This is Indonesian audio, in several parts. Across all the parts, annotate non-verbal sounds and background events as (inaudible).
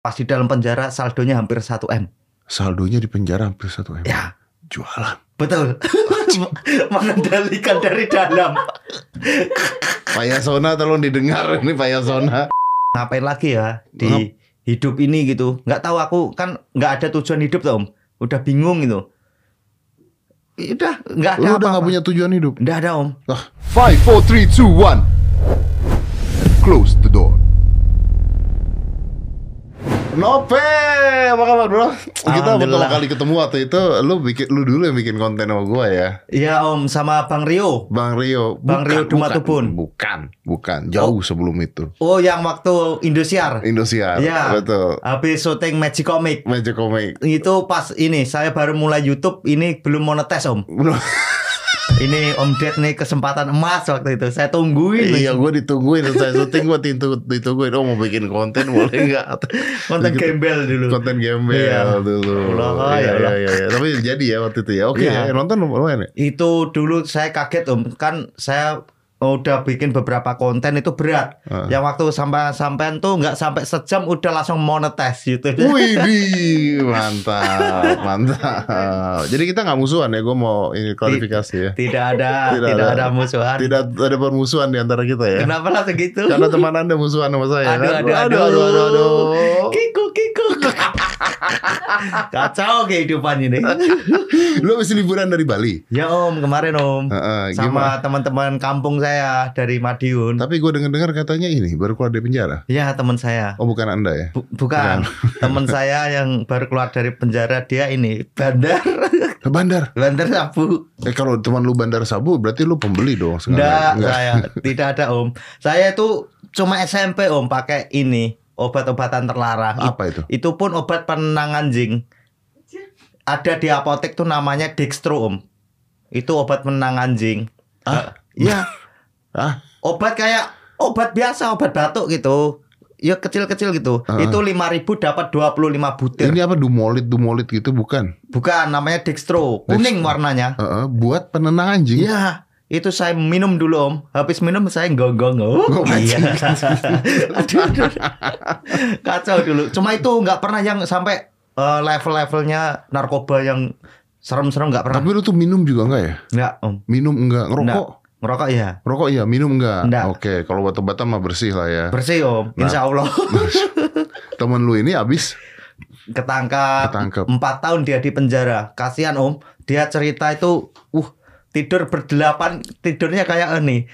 Pas di dalam penjara saldonya hampir 1 M. Saldonya di penjara hampir 1 M. Ya, Jualan. betul. (laughs) Mengendalikan dari dalam. Pak Yasona tolong didengar ini Pak Yasona. Ngapain lagi ya Ngap- di hidup ini gitu. Nggak tahu aku kan nggak ada tujuan hidup tuh, Om. Udah bingung gitu. Ya Udah nggak ada Lu udah apa-apa. gak punya tujuan hidup. Nggak ada, Om. Lah, 5 4 3 2 1. Close the door. Nope, apa kabar bro? Kita pertama kali ketemu waktu itu, lu bikin, lu dulu yang bikin konten sama gua ya, Iya, Om, sama Bang Rio. Bang Rio. Bang Rio Dumatubun. Bukan, bukan, jauh sebelum itu. Oh, yang waktu Indosiar. Indosiar, Iya. betul. Habis syuting Magic Comic. Magic Comic. Itu pas ini saya baru mulai YouTube, ini belum monetes, Om. Belum. (laughs) Ini Om Ded nih kesempatan emas waktu itu. Saya tungguin. Iya, gue ditungguin saya syuting gue ditungguin. Oh mau bikin konten boleh nggak? Konten Gitu. gembel dulu. Konten gembel Iya. dulu. Allah, iya, ya iya, iya. Tapi jadi ya waktu itu ya. Oke, Iya. ya, nonton lumayan ya. Itu dulu saya kaget Om, kan saya udah bikin beberapa konten itu berat. Ah. Yang waktu sampai sampean tuh nggak sampai sejam udah langsung monetes gitu. (laughs) Wih, mantap, mantap. Jadi kita nggak musuhan ya. Gue mau ini klarifikasi ya. Tidak ada, (laughs) Tidak tidak, ada. ada musuhan. Tidak ada permusuhan di antara kita ya. Kenapa langsung gitu? Karena teman anda musuhan sama saya. Aduh, kan? aduh, aduh, aduh. aduh, aduh. Kiku, kiku. (laughs) Kacau kehidupan ini. (laughs) Lu habis liburan dari Bali. Ya Om, kemarin Om. Heeh, gimana? Sama teman-teman kampung saya dari Madiun. Tapi gue dengar-dengar katanya ini baru keluar dari penjara. Ya teman saya. Oh bukan anda ya? Bu- bukan (laughs) teman saya yang baru keluar dari penjara dia ini bandar (laughs) bandar. bandar sabu Eh kalau teman lu bandar sabu berarti lu pembeli dong. enggak sengaja. saya tidak ada om saya itu cuma SMP om pakai ini obat-obatan terlarang Apa itu? itu pun obat penenang anjing ada di apotek tuh namanya Dextro om itu obat penenang anjing Ah? ya Ah, obat kayak obat biasa obat batuk gitu ya kecil-kecil gitu Ah. itu 5000 dapat 25 butir ini apa dumolit dumolit gitu bukan? Bukan, namanya Dextro. Kuning warnanya. Heeh, buat penenang anjing. Iya, itu saya minum dulu om. Habis minum saya gonggong. Oh, Oh, iya. (laughs) aduh, aduh. Kacau dulu. Cuma itu nggak pernah yang sampai eh, level-levelnya narkoba yang serem-serem nggak pernah. Tapi lu tuh minum juga enggak ya? Nggak om. Minum enggak? Ngerokok? Ngerokok ya. Rokok iya, minum enggak? Enggak. Oke, kalau obat-obatan mah bersih lah ya. Bersih om. Nah. Insya Allah. (laughs) Temen lu ini habis Ketangkap. Ketangkep. Empat tahun dia di penjara. Kasihan om. Dia cerita itu, uh tidur berdelapan. Tidurnya kayak ini.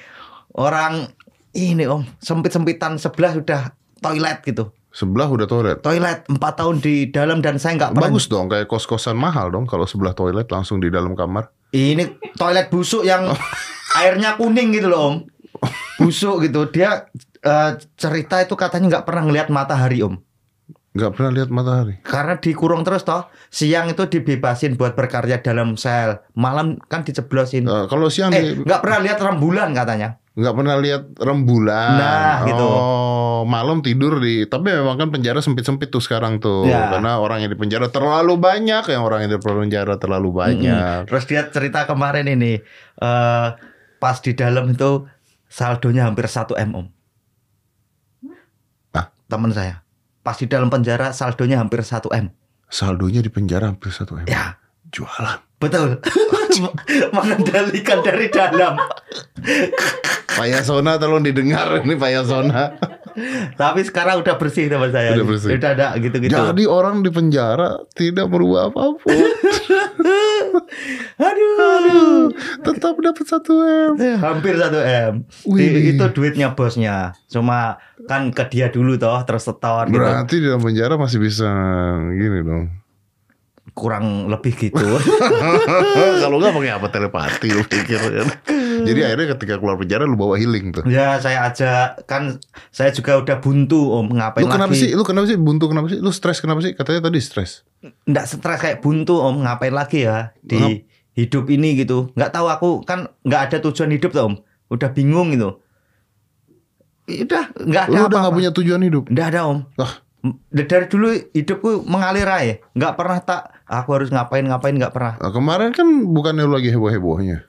Orang ini om. Sempit-sempitan sebelah sudah toilet gitu. Sebelah udah toilet. toilet empat tahun di dalam dan saya nggak pernah Bagus dong, kayak kos-kosan mahal dong kalau sebelah toilet langsung di dalam kamar. ini toilet busuk yang (laughs) airnya kuning gitu loh om (laughs) busuk gitu dia eh, cerita itu katanya nggak pernah ngelihat matahari om Nggak pernah lihat matahari. karena dikurung terus toh siang itu dibebasin buat berkarya dalam sel malam kan diceblosin Eh, kalau siang eh di- nggak pernah lihat rembulan katanya nggak pernah lihat rembulan. Nah, gitu. Malam tidur di. Tapi memang kan penjara sempit-sempit tuh sekarang tuh. Ya. Karena orang yang di penjara terlalu banyak, yang orang yang di penjara terlalu banyak. terus dia cerita kemarin ini eh pas di dalam itu saldonya hampir 1 m om Ah. teman saya pas di dalam penjara saldonya hampir 1 m Saldonya di penjara hampir satu m. ya Jualan. betul (laughs) mengendalikan dari dalam Pak Yasona tolong didengar ini Pak Yasona. Tapi sekarang udah bersih teman saya Udah bersih. udah ada gitu-gitu Jadi orang di penjara tidak merubah apa pun. (laughs) aduh Tetap dapat satu m. Eh, hampir 1 m Wih. Di- itu duitnya bosnya cuma kan ke dia dulu toh terus setor gitu Berarti di dalam penjara masih bisa gini dong. Kurang lebih gitu (laughs) Kalau nggak pakai apa telepati lu pikir kan. Jadi akhirnya ketika keluar penjara lu bawa healing tuh. Ya saya ajak kan saya juga udah buntu om ngapain Lu kenapa lagi? sih? Lu kenapa sih buntu kenapa sih? Lu stres kenapa sih? Katanya tadi stres. Nggak stres kayak buntu om ngapain lagi ya di Ngap- hidup ini gitu. Nggak tahu aku kan nggak ada tujuan hidup tuh om. Udah bingung gitu. Ya Udah nggak ada Lu udah nggak punya tujuan hidup. Nggak ada om. Lah. Dari dulu hidupku mengalir aja. Nggak pernah tak aku harus ngapain ngapain nggak pernah. Nah, kemarin kan bukannya lu lagi heboh-hebohnya.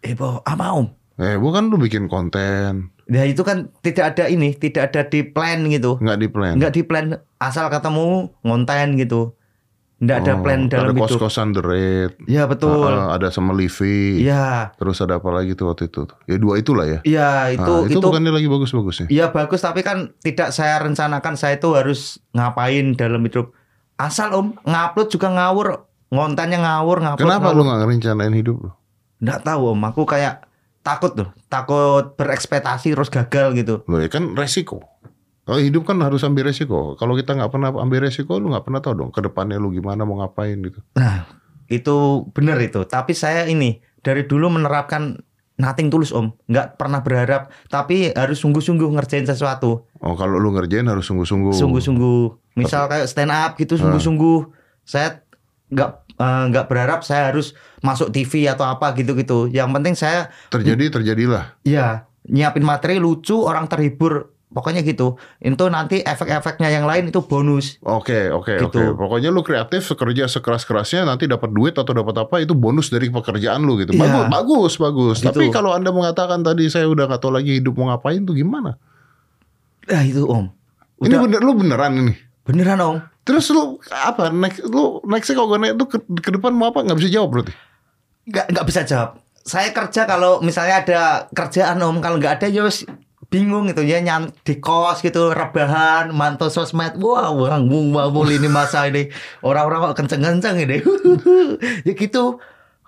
Eh boh apa om? Eh, bukan lu bikin konten. Ya itu kan tidak ada ini, tidak ada di plan gitu. Nggak di plan. Nggak di plan asal ketemu ngonten gitu. Nggak ada Oh, plan dalam ada itu. kos-kosan The Red. Ya betul. Ah, ada sama Livi. Iya. Terus ada apa lagi tuh waktu itu? Ya dua itulah ya. Iya itu Ah, itu, itu bukannya lagi bagus-bagus ya? Iya bagus tapi kan tidak saya rencanakan saya itu harus ngapain dalam hidup. Asal om ngupload juga ngawur, ngontennya ngawur ngupload. Kenapa ngawur. lu nggak ngerencanain hidup lu? Nggak tahu om, aku kayak takut tuh, takut berekspektasi terus gagal gitu. Loh ya kan resiko. Kalau hidup kan harus ambil resiko. Kalau kita nggak pernah ambil resiko, lu nggak pernah tahu dong ke depannya lu gimana mau ngapain gitu. Nah itu benar itu. Tapi saya ini dari dulu menerapkan nothing tulus om, nggak pernah berharap. Tapi harus sungguh-sungguh ngerjain sesuatu, Oh kalau lu ngerjain harus sungguh-sungguh. sungguh-sungguh. Misal kayak stand up gitu sungguh-sungguh. Saya nggak eh, nggak berharap saya harus masuk TV atau apa gitu-gitu. Yang penting saya Terjadi terjadilah. ya nyiapin materi lucu, orang terhibur. Pokoknya gitu. Itu nanti efek-efeknya yang lain itu bonus. Oke oke Gitu. oke. Pokoknya lu kreatif, kerja sekeras kerasnya, nanti dapat duit atau dapat apa itu bonus dari pekerjaan lu gitu. Iya. Bagus bagus bagus. Gitu. Tapi kalau anda mengatakan tadi saya udah nggak tahu lagi hidup mau ngapain tuh gimana? Nah itu om. Ini Udah bener lu beneran ini. Beneran om. Terus lu apa next lu nextnya kalau gue nanya tuh ke, ke depan mau apa nggak bisa jawab berarti? nggak nggak bisa jawab. Saya kerja kalau misalnya ada kerjaan om, kalau nggak ada ya bingung gitu ya nyan di kos gitu rebahan mantau sosmed wah orang mul ini masa ini orang-orang kok kenceng-kenceng ini (laughs) ya gitu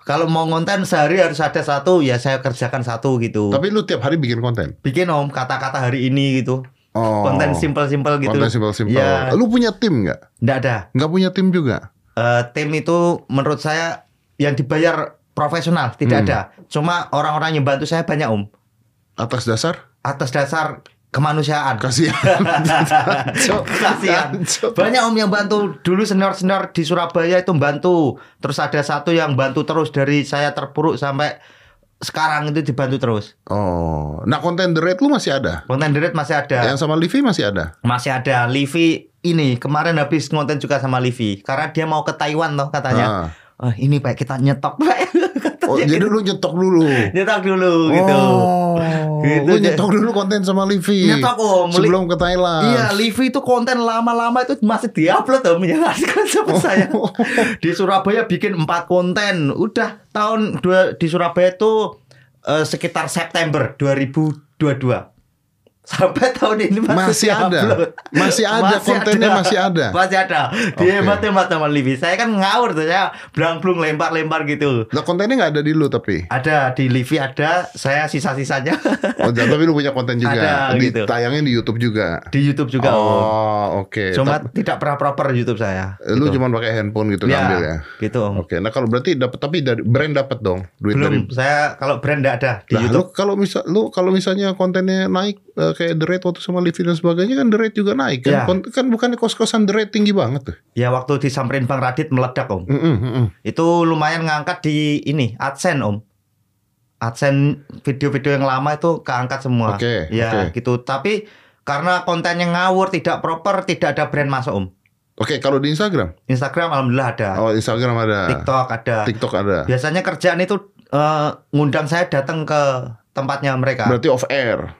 kalau mau ngonten sehari harus ada satu ya saya kerjakan satu gitu Tapi lu tiap hari bikin konten. bikin om kata-kata hari ini gitu Oh. konten simpel-simpel gitu Konten simpel-simpel. ya Lu punya tim nggak? nggak ada Nggak punya tim juga. Eh, tim itu menurut saya yang dibayar profesional tidak Hmm. ada cuma orang-orang yang bantu saya banyak om Atas dasar atas dasar kemanusiaan. kasihan. (laughs) Kasihan. Banyak om yang bantu dulu senior-senior di Surabaya itu bantu. Terus ada satu yang bantu terus dari saya terpuruk sampai sekarang itu dibantu terus. Oh, nah konten The Red lu masih ada? Konten direct masih ada. Yang sama Livi masih ada? Masih ada Livi ini kemarin habis ngonten juga sama Livi karena dia mau ke Taiwan toh katanya. Ah. Oh, ini Pak kita nyetok Pak. (laughs) Oh, (laughs) jadi lu nyetok dulu. nyetok dulu gitu. Oh, Gitu, lu jadi- nyetok dulu konten sama Livi. Nyetok, Om. Sebelum ke Thailand. Iya, Livi itu konten lama-lama itu masih diupload om ya kan sama saya. (laughs) Di Surabaya bikin empat konten. Udah tahun dua di Surabaya itu eh, sekitar September 2022. Sampai tahun ini masih, Masih ada. Masih ada, kontennya masih ada. Masih ada. Oke. Dihemat-hemat sama Livi. Saya kan ngawur tuh saya belang-belung lempar-lempar gitu. Nah kontennya nggak ada di lu tapi. Ada di Livi ada, saya sisa-sisanya (laughs) Oh, tapi lu punya konten juga. Ada, di, gitu. Tayangnya di YouTube juga. di YouTube juga. Oh, oke. Cuma Tapi- tidak pernah proper YouTube saya. Lu Gitu. cuma pakai handphone gitu ngambil ya. Gitu. Oke, nah kalau berarti dapat tapi dari brand dapat dong duit dari Belum, saya kalau brand enggak ada di Lah, YouTube. lu kalau misal lu kalau misalnya kontennya naik eh, kayak The Rate waktu sama Livi dan sebagainya kan The Rate juga naik kan. Ya. Kon- kan bukan kos-kosan The Rate tinggi banget tuh. Ya waktu disamperin Bang Radit meledak om. Mm, mm, mm, mm. Itu lumayan ngangkat di ini AdSense om. AdSense video-video yang lama itu keangkat semua. Oke, Ya oke. gitu. Tapi karena kontennya ngawur, tidak proper, tidak ada brand masuk om. Oke, kalau di Instagram? Instagram alhamdulillah ada. Oh, Instagram ada. TikTok ada. TikTok ada. Biasanya kerjaan itu eh, ngundang saya datang ke tempatnya mereka. Berarti off air.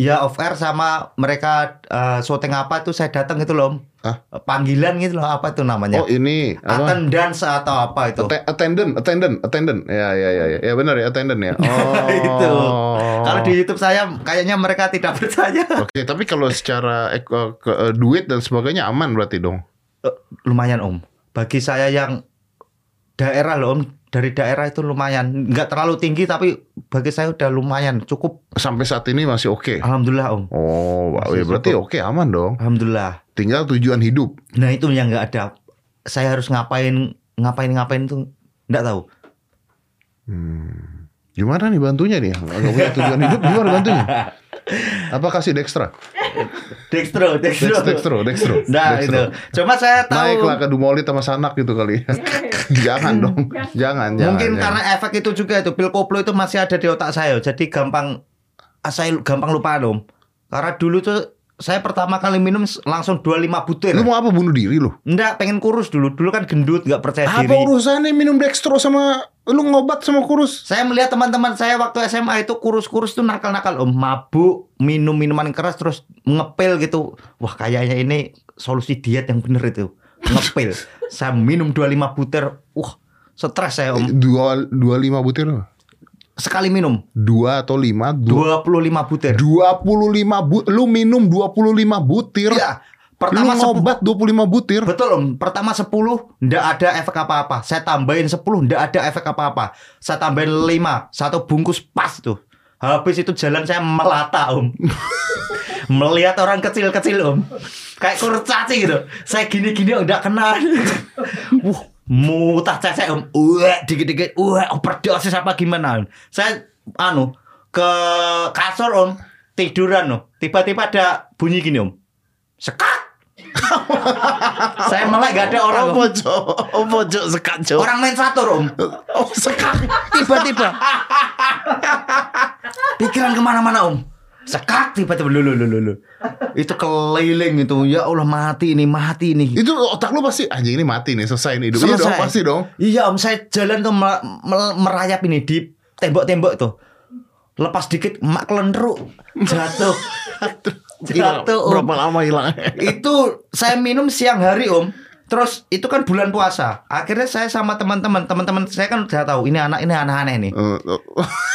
Ya off air sama mereka eh, syuting apa itu saya datang gitu loh. Hah? Panggilan gitu loh apa itu namanya? Oh, ini apa? Attendance atau apa itu? Atte- attendant, attendant, attendant. Ya, ya, ya, ya. Ya benar ya, attendant ya. (laughs) Oh. Itu. Kalau di YouTube saya kayaknya mereka tidak (laughs) percaya. Oke, tapi kalau secara eh, ke- eh, duit dan sebagainya aman berarti dong. Eh, lumayan Om. Bagi saya yang daerah loh Om, dari daerah itu lumayan. Nggak terlalu tinggi tapi bagi saya udah lumayan, cukup. Sampai saat ini masih oke. Alhamdulillah Om. Oh, ya berarti oke aman dong. Alhamdulillah. Tinggal tujuan hidup. Nah itu yang nggak ada. Saya harus ngapain, ngapain, ngapain itu nggak tahu. Hmm. Gimana nih bantunya nih? Gak punya tujuan hidup gimana bantunya? (laughs) Apa kasih Dextra? Dextro, Dextro. Dex- Dextro, Dextro. (laughs) Nah Dextro. itu. Cuma saya tahu. Naiklah ke Dumolit sama Sanak gitu kali. (laughs) jangan dong. Jangan, jangan. Mungkin jangan. karena efek itu juga itu pil koplo itu masih ada di otak saya. Jadi gampang ah, saya gampang lupa om. Karena dulu tuh saya pertama kali minum langsung 25 butir. Lu mau apa bunuh diri lu? Enggak, pengen kurus dulu. Dulu kan gendut, nggak percaya Apa diri. urusannya minum dextro sama lu ngobat sama kurus? Saya melihat teman-teman saya waktu SMA itu kurus-kurus tuh nakal-nakal om, mabuk, minum minuman keras terus ngepil gitu. Wah, kayaknya ini solusi diet yang bener itu. Ngepil. (laughs) saya minum 25 butir. Wah, stres saya om. Dua dua lima butir lu? Sekali minum Dua atau lima? Dua, 25 butir. dua puluh lima bu, lu minum 25 butir. Iya. Pertama lu 10 ngobat 25 butir. Betul om, pertama 10 ndak ada efek apa-apa. Saya tambahin 10 ndak ada efek apa-apa. Saya tambahin 5, satu bungkus pas tuh. Habis itu jalan saya melata om. (laughs) Melihat orang kecil-kecil om. Kayak kurcaci gitu. Saya gini-gini udah kenal. (laughs) Wuh, mutah cecek om. Wah, dikit-dikit. Wah, overdosis apa gimana? Saya anu ke kasur om tiduran om. Tiba-tiba ada bunyi gini om. Sekat. (laughs) Saya melek gak ada orang om. Oh pojok sekat cok. Orang main catur om. Oh sekat. Tiba-tiba. (laughs) Pikiran ke mana-mana om. Sekak tiba-tiba lulu lulu lulu. Itu keliling itu. Ya Allah mati ini mati ini. Itu otak lu pasti anjing ini mati nih selesai hidup. Iya dong Selesai. pasti dong. Iya om saya jalan tuh merayap ini di tembok-tembok tuh. Lepas dikit mak kelentruk jatuh. (laughs) Jatuh om. Berapa lama hilang? itu saya minum siang hari om terus itu kan bulan puasa akhirnya saya sama teman-teman teman-teman saya kan udah tahu ini anak ini anak aneh nih Eh,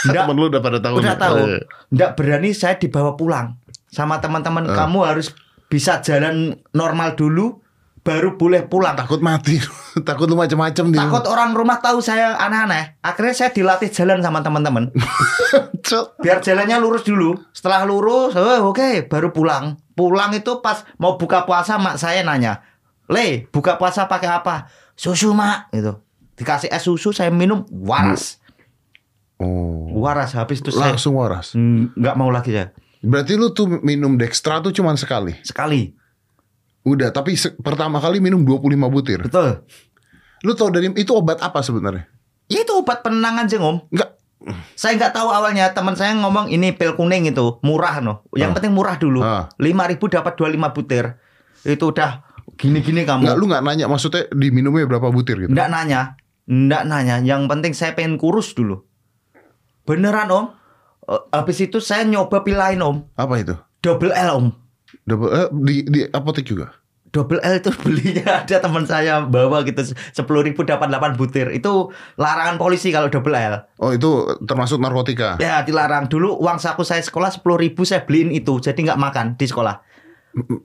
Nggak. Temen lu udah pada tahu. udah nih. tahu Eh. nggak berani saya dibawa pulang sama teman-teman Eh. kamu harus bisa jalan normal dulu baru boleh pulang Takut mati. (laughs) Takut lu macam-macam takut orang rumah tahu saya aneh-aneh akhirnya saya dilatih jalan sama teman-teman (laughs) biar jalannya lurus dulu setelah lurus oh, oke baru pulang pulang itu pas mau buka puasa mak saya nanya le buka puasa pakai apa susu mak gitu dikasih es susu saya minum waras Oh. waras habis itu saya Langsung waras. Hmm, nggak mau lagi saya Berarti lu tuh minum dextra tuh cuman sekali. sekali Udah, tapi se- pertama kali minum 25 butir. betul Lu tau dari itu obat apa sebenarnya? Ya, itu obat penenang anjing om Enggak. saya nggak tahu awalnya teman saya ngomong ini pil kuning itu murah no yang Ah. penting murah dulu Ah. lima ribu dapat 25 butir itu udah gini-gini kamu Enggak, lu nggak nanya maksudnya diminumnya berapa butir gitu? Nggak nanya, nggak nanya. Yang penting saya pengen kurus dulu. Beneran om. Eh, Habis itu saya nyoba pil lain om. Apa itu? Double L om. Double eh, di di apotek juga. Double L itu (laughs) belinya ada teman saya bawa gitu sepuluh ribu dapat 8 butir. Itu larangan polisi kalau double L. Oh, itu termasuk narkotika. Ya dilarang dulu uang saku saya sekolah sepuluh ribu saya beliin itu jadi nggak makan di sekolah.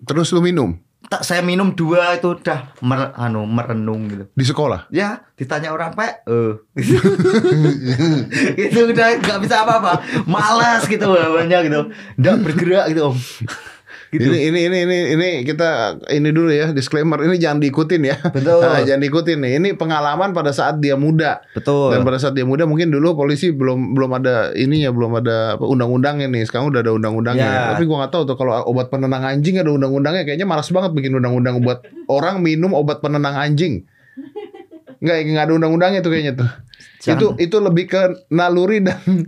Terus lu minum Tak saya minum dua itu udah mer, anu merenung gitu. di sekolah. Ya, ditanya orang pak, eh, (laughs) itu udah nggak bisa apa-apa, malas gitu bawahnya gitu, nggak bergerak gitu om. Gitu. Ini ini ini ini ini kita ini dulu ya disclaimer ini jangan diikutin ya. Betul. Nah, (laughs) jangan diikutin nih. Ini pengalaman pada saat dia muda. Betul. Dan pada saat dia muda mungkin dulu polisi belum belum ada ini ya belum ada apa, undang-undangnya nih. Sekarang udah ada undang-undangnya. Ya. Tapi gua nggak tahu tuh kalau obat penenang anjing ada undang-undangnya. Kayaknya malas banget bikin undang-undang buat orang minum obat penenang anjing. Nggak, nggak ada undang-undangnya tuh kayaknya tuh. Jangan. Itu itu lebih ke naluri dan (laughs)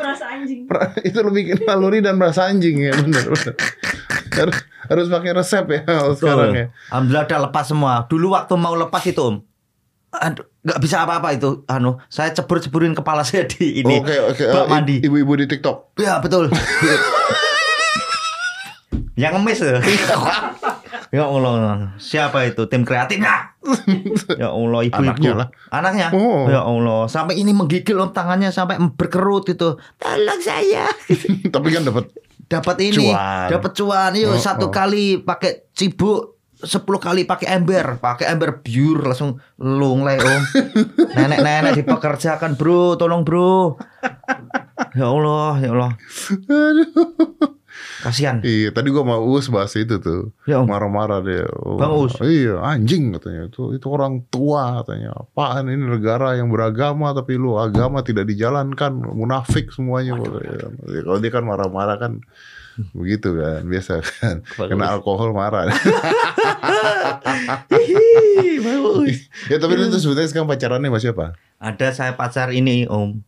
merasa anjing itu lebih ke naluri dan merasa anjing ya benar benar. harus harus pakai resep ya kalau sekarang ya. Alhamdulillah udah lepas semua. Dulu waktu mau lepas itu om, aduh, nggak bisa apa-apa itu. Anu, saya cebur-ceburin kepala (laughs) saya di ini Oke oke. bak Eh, mandi. Ibu-ibu di TikTok. Ya betul. (laughs) Yang ngemis tuh. ya Allah, siapa itu tim kreatifnya? (laughs) ya Allah, ibu-ibu. Anaknya lah. Anaknya. Oh. Ya Allah, sampai ini menggigil om tangannya sampai berkerut itu. Tolong saya. (laughs) Tapi kan dapat Dapat ini, dapat cuan. Yuk Oh, satu oh. kali pakai cibuk 10 kali pakai ember, pakai ember biur langsung lunglai om. (laughs) Nenek-nenek dipekerjakan bro, tolong bro. Ya Allah, ya Allah. Kasihan. Iya, tadi gua mau Uus bahas itu tuh. Ya om. Marah-marah dia. Oh, Bang Uus. Iya, anjing katanya. Itu itu orang tua katanya. Apaan ini negara yang beragama tapi lu agama tidak dijalankan, munafik semuanya katanya. Kalau dia kan marah-marah kan begitu kan, biasa kan. (laughs) Kena alkohol marah. (laughs) Ya tapi tuh sebetulnya sekarang pacarannya sama siapa? Ada saya pacar ini om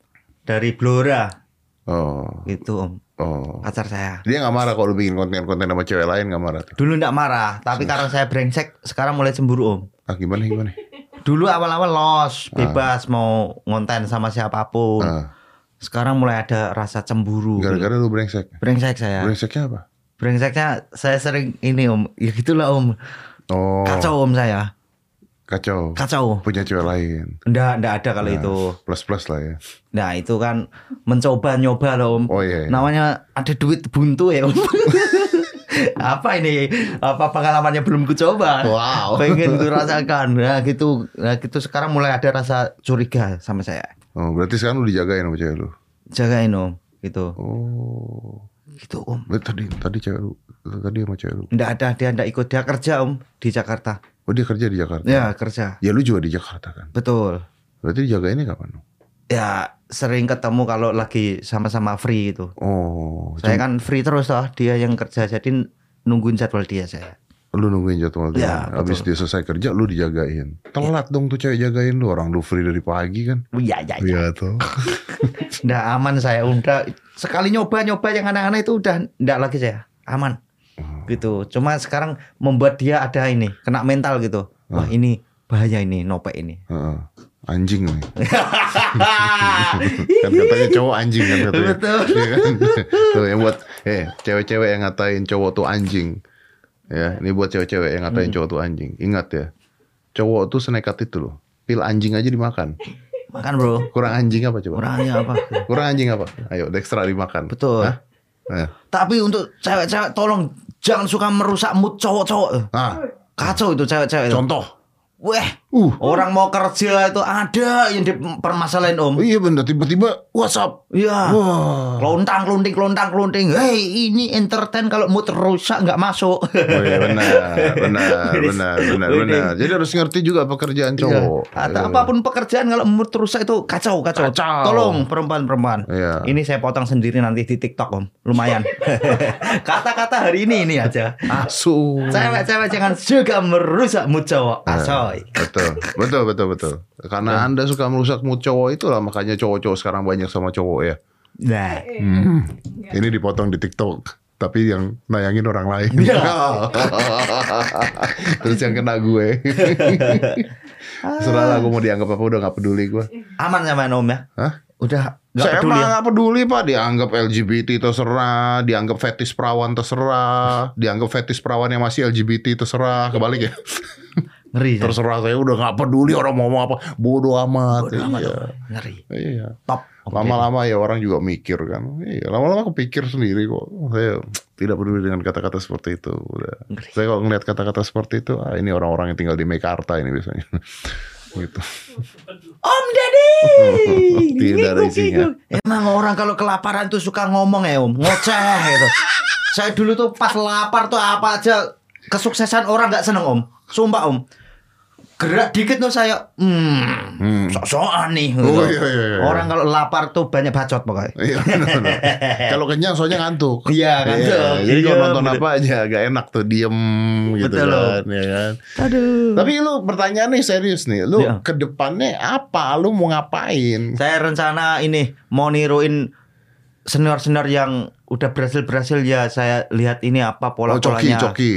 dari Blora. Oh, Gitu om, oh. pacar saya. Dia nggak marah kalau lu bikin konten-konten sama cewek lain nggak marah tuh. Dulu nggak marah, tapi karena saya brengsek, sekarang mulai cemburu om. Ah gimana gimana? Dulu awal-awal los, bebas mau ngonten sama siapa pun. Ah, Sekarang mulai ada rasa cemburu. gara-gara lu brengsek. Brengsek saya. Brengseknya apa? Brengseknya saya sering ini om, ya gitulah om. Oh, Kacau om saya, kacau. kacau. Punya cewek lain. Nggak, nggak ada kalau Nah, itu. Plus-plus lah ya. Nah itu kan mencoba nyoba loh om. Oh iya. iya. Namanya ada duit buntu ya om. (laughs) apa ini? Apa pengalamannya belum ku coba? Wow. Pengen ku rasakan. Nah gitu, nah gitu sekarang mulai ada rasa curiga sama saya. Oh, berarti sekarang lu dijagain sama cewek lu. Jagain om, gitu, Oh. gitu om. Tadi tadi cewek lu tadi sama cewek lu. Nggak ada dia nggak ikut dia kerja om di Jakarta. Oh, dia kerja di Jakarta. Ya kerja, Ya lu juga di Jakarta kan. betul. Berarti dijagainnya kapan? Ya sering ketemu kalau lagi sama-sama free gitu. Oh, Saya kan free terus toh, dia yang kerja jadi nungguin jadwal dia saya. lu nungguin jadwal dia. Ya, Habis dia selesai kerja lu dijagain. Telat dong tuh cewek jagain lu. Orang lu free dari pagi kan. Oh, Iya, iya, iya. Iya tuh. (laughs) Nggak aman saya udah sekali nyoba-nyoba yang aneh-aneh itu udah nggak lagi saya aman Oh. gitu. Cuma sekarang membuat dia ada ini kena mental gitu. Wah ini bahaya ini nopek ini. Heeh. Anjing nih. (laughs) (laughs) kan katanya cowok anjing kan katanya. Betul. (laughs) Iya kan? Tuh yang buat eh cewek-cewek yang ngatain cowok tuh anjing. Ya, ini buat cewek-cewek yang ngatain Hmm. cowok tuh anjing. Ingat ya. Cowok tuh senekat itu loh. Pil anjing aja dimakan. Makan bro. Kurang anjing apa coba? Orangnya apa? Kurang anjing apa? Ayo, Dextra dimakan. Betul. Hah? Ayo. Tapi untuk cewek-cewek tolong jangan suka merusak mood cowok-cowok. Nah, Kacau itu cewek-cewek contoh. Weh, Uh. orang mau kerja itu ada yang dipermasalahin om. Iya bener tiba-tiba WhatsApp. Iya. Wah. Kelontang, kelunting, kelontang, kelunting. Hei, ini entertain kalau mood rusak nggak masuk. Oh iya benar, benar, (laughs) benar, benar, benar. Jadi harus ngerti juga pekerjaan cowok. Iya. Atau Iya. apa pun pekerjaan kalau mood rusak itu kacau, kacau. Kacau. Tolong perempuan-perempuan. Iya. Ini saya potong sendiri nanti di TikTok om, lumayan. (laughs) Kata-kata hari ini ini aja. Asu. Cewek-cewek jangan juga merusak mood cowok. Betul, betul, betul, betul. Karena anda suka merusak mood cowok itulah makanya cowok-cowok sekarang banyak sama cowok ya. Nah, Hmm. Ini dipotong di TikTok, tapi yang nayangin orang lain. Iya. (laughs) Terus yang kena gue. (laughs) Serah lah gue mau dianggap apa udah gak peduli gue. aman sama om ya? Hah? Udah nggak Saya peduli mah ya? gak peduli pak Dianggap LGBT terserah Dianggap fetis perawan terserah Dianggap fetis perawan yang masih LGBT terserah Kebalik ya Ngeri. Terserah saya udah gak peduli orang mau ngomong apa Bodoh amat Bodoh amat, Iya. Ngeri. Iya Top. Lama-lama ya orang juga mikir kan Iya lama-lama kepikir sendiri kok Saya tidak peduli dengan kata-kata seperti itu udah. Ngeri. Saya kalau ngeliat kata-kata seperti itu ah, Ini orang-orang yang tinggal di Mekarta ini biasanya (laughs) gitu. Om Deddy. (laughs) Tidak ada isinya. Emang orang kalau kelaparan tuh suka ngomong ya Om, ngoceh gitu. Saya dulu tuh pas lapar tuh apa aja kesuksesan orang nggak seneng Om. Sumpah Om. Gerak dikit tuh saya, hmm, Hmm. sok-sokan nih. Oh, iya, iya, iya. Orang kalau lapar tuh banyak bacot pokoknya. (laughs) Iya. (laughs) Kalau kenyang soalnya ngantuk. Iya, ngantuk. Jadi kalau Iya, nonton apa aja agak enak tuh diem gitu Betul, loh. kan, ya kan. Aduh. Tapi lu pertanyaan nih serius nih, lu Iya. ke depannya apa? Lu mau ngapain? Saya rencana ini mau niruin senior-senior yang udah berhasil-berhasil ya saya lihat ini apa Oh, coki, coki.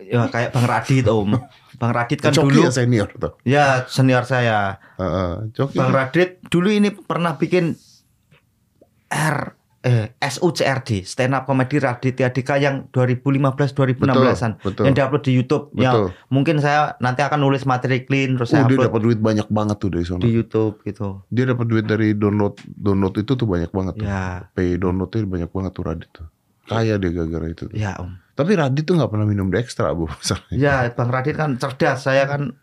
Ya kayak Bang Radit Om. Bang Radit kan coki dulu ya senior tuh. ya senior saya. Heeh, coki. Bang Radit dulu ini pernah bikin R eh SUCRD stand up comedy Raditya Dika yang 2015 2016-an Betul, betul. yang diupload di YouTube Betul. yang mungkin saya nanti akan nulis materi clean terus Oh, saya dia dapat duit banyak banget tuh dari sana. di YouTube gitu. Dia dapat duit dari download download itu tuh banyak banget tuh. Ya, Pay downloadnya banyak banget tuh Radit tuh. Kaya dia gara-gara itu. Tuh. ya Om. Tapi Radit tuh nggak pernah minum Dextra bu. (laughs) Ya, Bang Radit kan cerdas, saya kan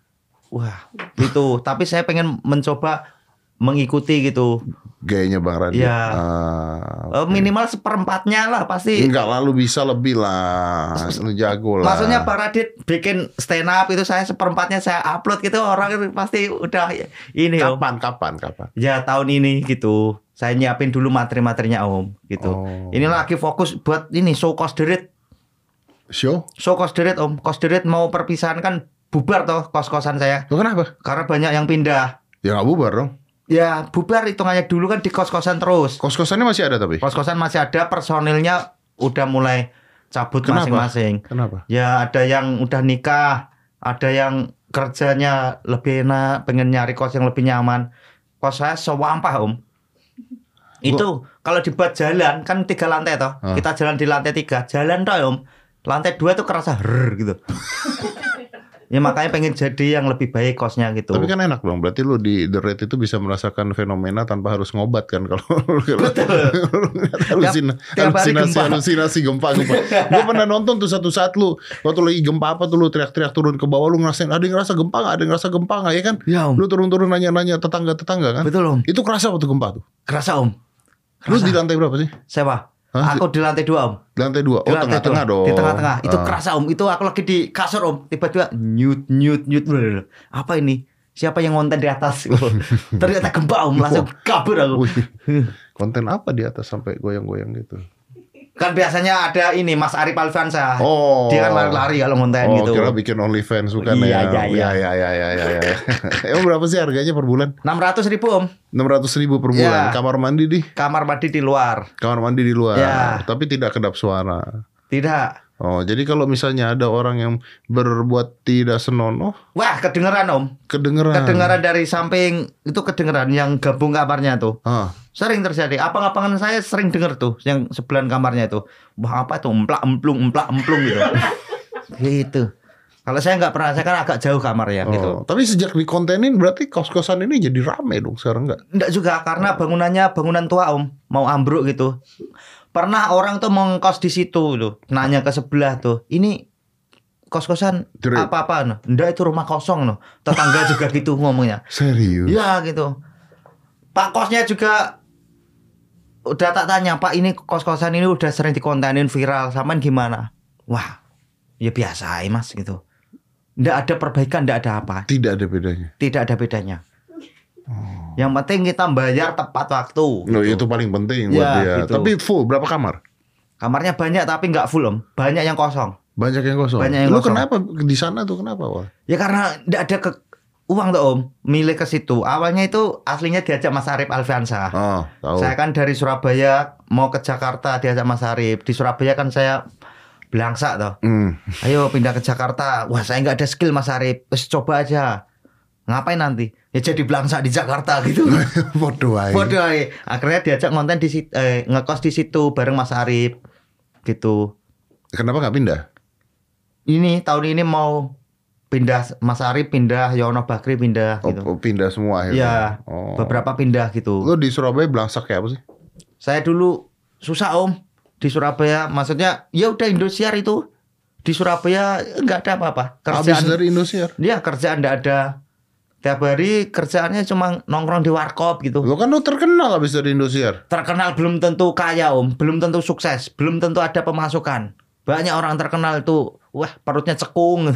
wah, gitu. Tapi saya pengen mencoba mengikuti gitu. Gayanya Bang Radit. Iya. Ah, Eh, minimal seperempatnya lah pasti. Enggak lalu bisa lebih lah. Lu jago lah. Maksudnya Bang Radit bikin stand up itu saya seperempatnya saya upload gitu orang itu pasti udah ini Om. kapan kapan kapan? Ya tahun ini gitu. Saya nyiapin dulu materi-materinya Om gitu. Oh. Ini lagi fokus buat ini show cost derit. Show? Show cost derit Om. Cost derit mau perpisahan kan bubar toh kos-kosan saya. Kenapa? Karena banyak yang pindah. Ya nggak bubar dong. ya bubar hitungannya dulu kan di kos-kosan terus. Kos-kosannya masih ada tapi. Kos-kosan masih ada, personilnya udah mulai cabut Kenapa? masing-masing. Kenapa? Ya ada yang udah nikah, ada yang kerjanya lebih enak, pengen nyari kos yang lebih nyaman. Kos saya sewampah om. Itu kalau dibuat jalan kan tiga lantai toh. Ah. Kita jalan di lantai tiga, jalan toh om. Lantai dua tuh kerasa her gitu. (laughs) ya makanya pengen jadi yang lebih baik kosnya gitu. Tapi kan enak dong. Berarti lu di The Red itu bisa merasakan fenomena tanpa harus ngobat kan kalau (laughs) halusina- halusinasi gempa. halusinasi gempa gempa. (laughs) Gue pernah nonton tuh satu saat lu waktu lagi gempa apa tuh lu teriak-teriak turun ke bawah lu ngerasain ada yang ngerasa gempa nggak ada yang ngerasa gempa nggak ya kan? Ya om. Lu turun-turun nanya-nanya tetangga-tetangga kan? Betul om. Itu kerasa waktu gempa tuh. Kerasa om. Lu Kerasa. di lantai berapa sih? Sewa. Hah? Aku di lantai dua om. Di lantai dua. Oh tengah-tengah dong. Di tengah-tengah. Itu Ah. kerasa om. Itu aku lagi di kasur om. Tiba-tiba nyut nyut nyut. Apa ini? Siapa yang ngonten di atas? (laughs) Ternyata gempa om. Langsung kabur aku. Konten apa di atas sampai goyang-goyang gitu? Kan biasanya ada ini Mas Arif Alfansa. Oh. Dia kan lari-lari kalau ngonten Oh, gitu. kira bikin OnlyFans bukan Iya, ya? iya, Iya, iya. iya, iya, iya, iya. (laughs) Emang berapa sih harganya per bulan? 600 ribu om. 600 ribu per bulan. Iya. Kamar mandi di? Kamar mandi di luar. Kamar mandi di luar. Iya. Tapi tidak kedap suara. Tidak. Oh, jadi kalau misalnya ada orang yang berbuat tidak senonoh, Wah kedengeran om. kedengeran. Kedengeran dari samping itu kedengeran yang gabung kamarnya tuh. Ah, Sering terjadi. Apa-apakan saya sering denger tuh yang sebelah kamarnya itu. Wah apa itu emplak emplung emplak emplung gitu. (laughs) gitu. Kalau saya nggak pernah, saya kan agak jauh kamarnya gitu. oh. Tapi sejak dikontenin berarti kos-kosan ini jadi rame dong sekarang enggak? Enggak juga karena bangunannya bangunan tua om, mau ambruk gitu. Pernah orang tuh mau ngekos di situ tuh, nanya ke sebelah tuh, ini kos-kosan apa-apa no? Enggak itu rumah kosong no. Tetangga (laughs) juga gitu ngomongnya. Serius? Ya gitu. Pak kosnya juga udah tak tanya, Pak ini kos-kosan ini udah sering dikontenin viral, samaan gimana? Wah, ya biasa aja mas gitu. Nggak ada perbaikan, nggak ada apa. Tidak ada bedanya. Tidak ada bedanya. Yang penting kita bayar tepat waktu. No, gitu. itu paling penting buat Ya, dia. gitu. Tapi full berapa kamar? Kamarnya banyak tapi nggak full om. Banyak yang kosong. Banyak yang kosong. Banyak yang Lu kosong. kenapa di sana tuh kenapa, Wal? Ya karena nggak ada ke uang tuh om. Milih ke situ. Awalnya itu aslinya diajak Mas Arif Alfiansa. Oh, tahu. Saya kan dari Surabaya mau ke Jakarta diajak Mas Arif. Di Surabaya kan saya belangsak toh. Hmm. Ayo pindah ke Jakarta. Wah saya nggak ada skill Mas Arif. Coba aja. Ngapain nanti? Ya jadi belangsak di Jakarta gitu. Bodoh aja. Bodoh aja. Akhirnya diajak konten di situ, eh, ngekos di situ bareng Mas Arif. Gitu. Kenapa nggak pindah? Ini tahun ini mau pindah Mas Arif pindah, Yono Bakri pindah Oh, gitu. pindah semua akhirnya. Iya. Oh. Beberapa pindah gitu. Lu di Surabaya belangsak kayak apa sih? Saya dulu susah Om di Surabaya. Maksudnya ya udah Indosiar itu di Surabaya nggak ada apa-apa. Kerjaan dari Indosiar. dia kerjaan nggak ada. Tiap hari kerjaannya cuma nongkrong di warkop gitu. Lo kan lu terkenal habis dari Indosiar. Terkenal belum tentu kaya Om, belum tentu sukses, belum tentu ada pemasukan. Banyak orang terkenal itu, wah perutnya cekung.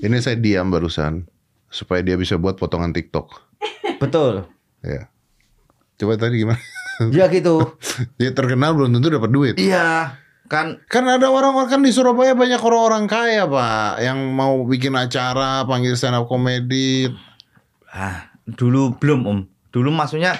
Ini saya diam barusan supaya dia bisa buat potongan TikTok. Betul. Ya. Coba tadi gimana? Ya gitu. (laughs) dia terkenal belum tentu dapat duit. Iya, kan Kan ada orang-orang kan di Surabaya banyak orang-orang kaya, Pak, yang mau bikin acara, panggil stand up comedy. ah, dulu belum Om. Dulu maksudnya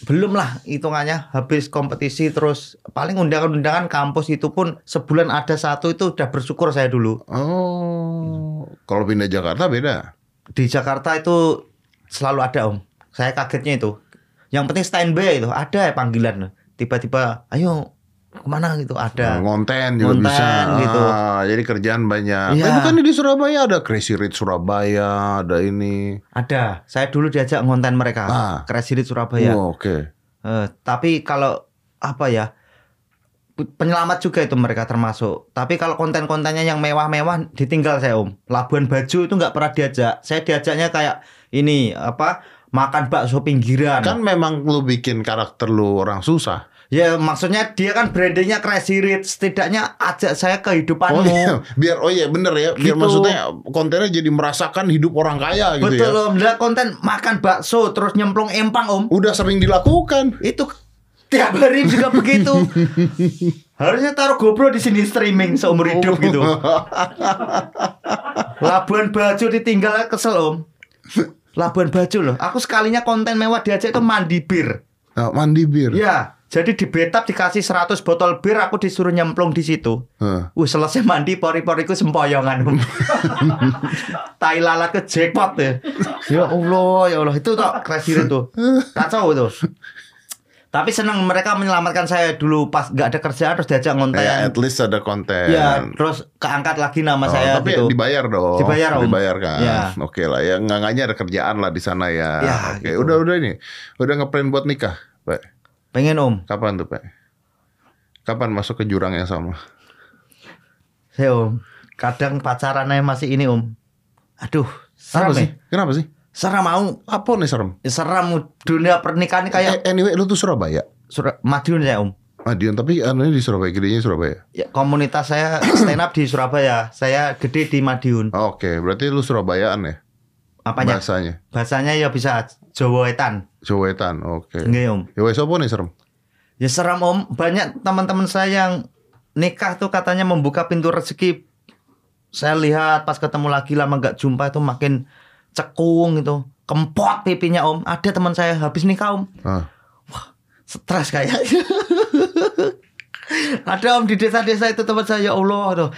belum lah hitungannya habis kompetisi terus paling undangan-undangan kampus itu pun sebulan ada satu itu udah bersyukur saya dulu Oh, kalau pindah Jakarta beda. di Jakarta itu selalu ada om saya kagetnya itu yang penting standby itu ada ya panggilan tiba-tiba ayo ke mana gitu ada Ngonten juga Ngonten bisa. gitu. Ah, jadi kerjaan banyak. Iya. Eh, bukan di Surabaya ada Crazy Rich Surabaya, ada ini. ada saya dulu diajak ngonten mereka Ah. Crazy Rich Surabaya Oh, Oke. Eh, tapi kalau apa ya penyelamat juga itu mereka termasuk. Tapi kalau konten-kontennya yang mewah-mewah ditinggal saya om. Labuan Bajo itu nggak pernah diajak. Saya diajaknya kayak ini apa makan bakso pinggiran. Kan memang lu bikin karakter lu orang susah. Ya maksudnya dia kan brandingnya Crazy Rich. Setidaknya ajak saya kehidupanmu. Oh iya, biar oh iya bener ya, biar Gitu. maksudnya kontennya jadi merasakan hidup orang kaya gitu Betul ya. om. Lah konten makan bakso terus nyemplung empang om. Udah sering dilakukan. Itu tiap hari juga (laughs) begitu. Harusnya taruh GoPro di sini streaming seumur hidup gitu. (laughs) Labuan Bajo ditinggal kesel om. Labuan Bajo loh. Aku sekalinya konten mewah diajak ke mandi bir. Nah, mandi bir. Ya, jadi di betap dikasih 100 botol bir, aku disuruh nyemplung di situ. Heeh. Uh, selesai mandi pori-poriku sempoyongan. (laughs) tai lalat ke jackpot ya. Ya Allah, ya Allah itu tuh crazy itu. Kacau itu. Tapi senang mereka menyelamatkan saya dulu pas nggak ada kerjaan terus diajak Ya, ngonten. at least ada konten. Ya, terus keangkat lagi nama Oh, saya tapi gitu. dibayar dong. Dibayar, Om. Dibayar kan. Ya. Oke lah ya, nggak ada kerjaan lah di sana ya. Ya, Oke, gitu. udah udah ini. Udah ngeplan buat nikah, Pak. Pengen Om. Kapan tuh, Pak? Kapan masuk ke jurang yang sama? Saya Om. Kadang pacarannya masih ini Om. Aduh, Kenapa seram sih? ya. Kenapa sih? Seram mau. Apa nih serem? Seram dunia pernikahan kayak Eh, anyway, lu tuh Surabaya. Sur- Madiun saya Om. Madiun, tapi anunya di Surabaya, gedenya Surabaya. Ya, komunitas saya stand up di Surabaya. Saya gede di Madiun. Oke, berarti lu Surabayaan ya? Apanya? Bahasanya. Bahasanya ya bisa Jawa Etan. Jawetan, oke. Nggih, Om. Ya wes apa nih serem? Ya seram Om. Banyak teman-teman saya yang nikah tuh katanya membuka pintu rezeki. Saya lihat pas ketemu lagi lama nggak jumpa itu makin cekung itu. Kempot pipinya Om. Ada teman saya habis nikah Om. Ah. Stres kayaknya. (laughs) Ada Om di desa-desa itu teman saya ya Allah tuh.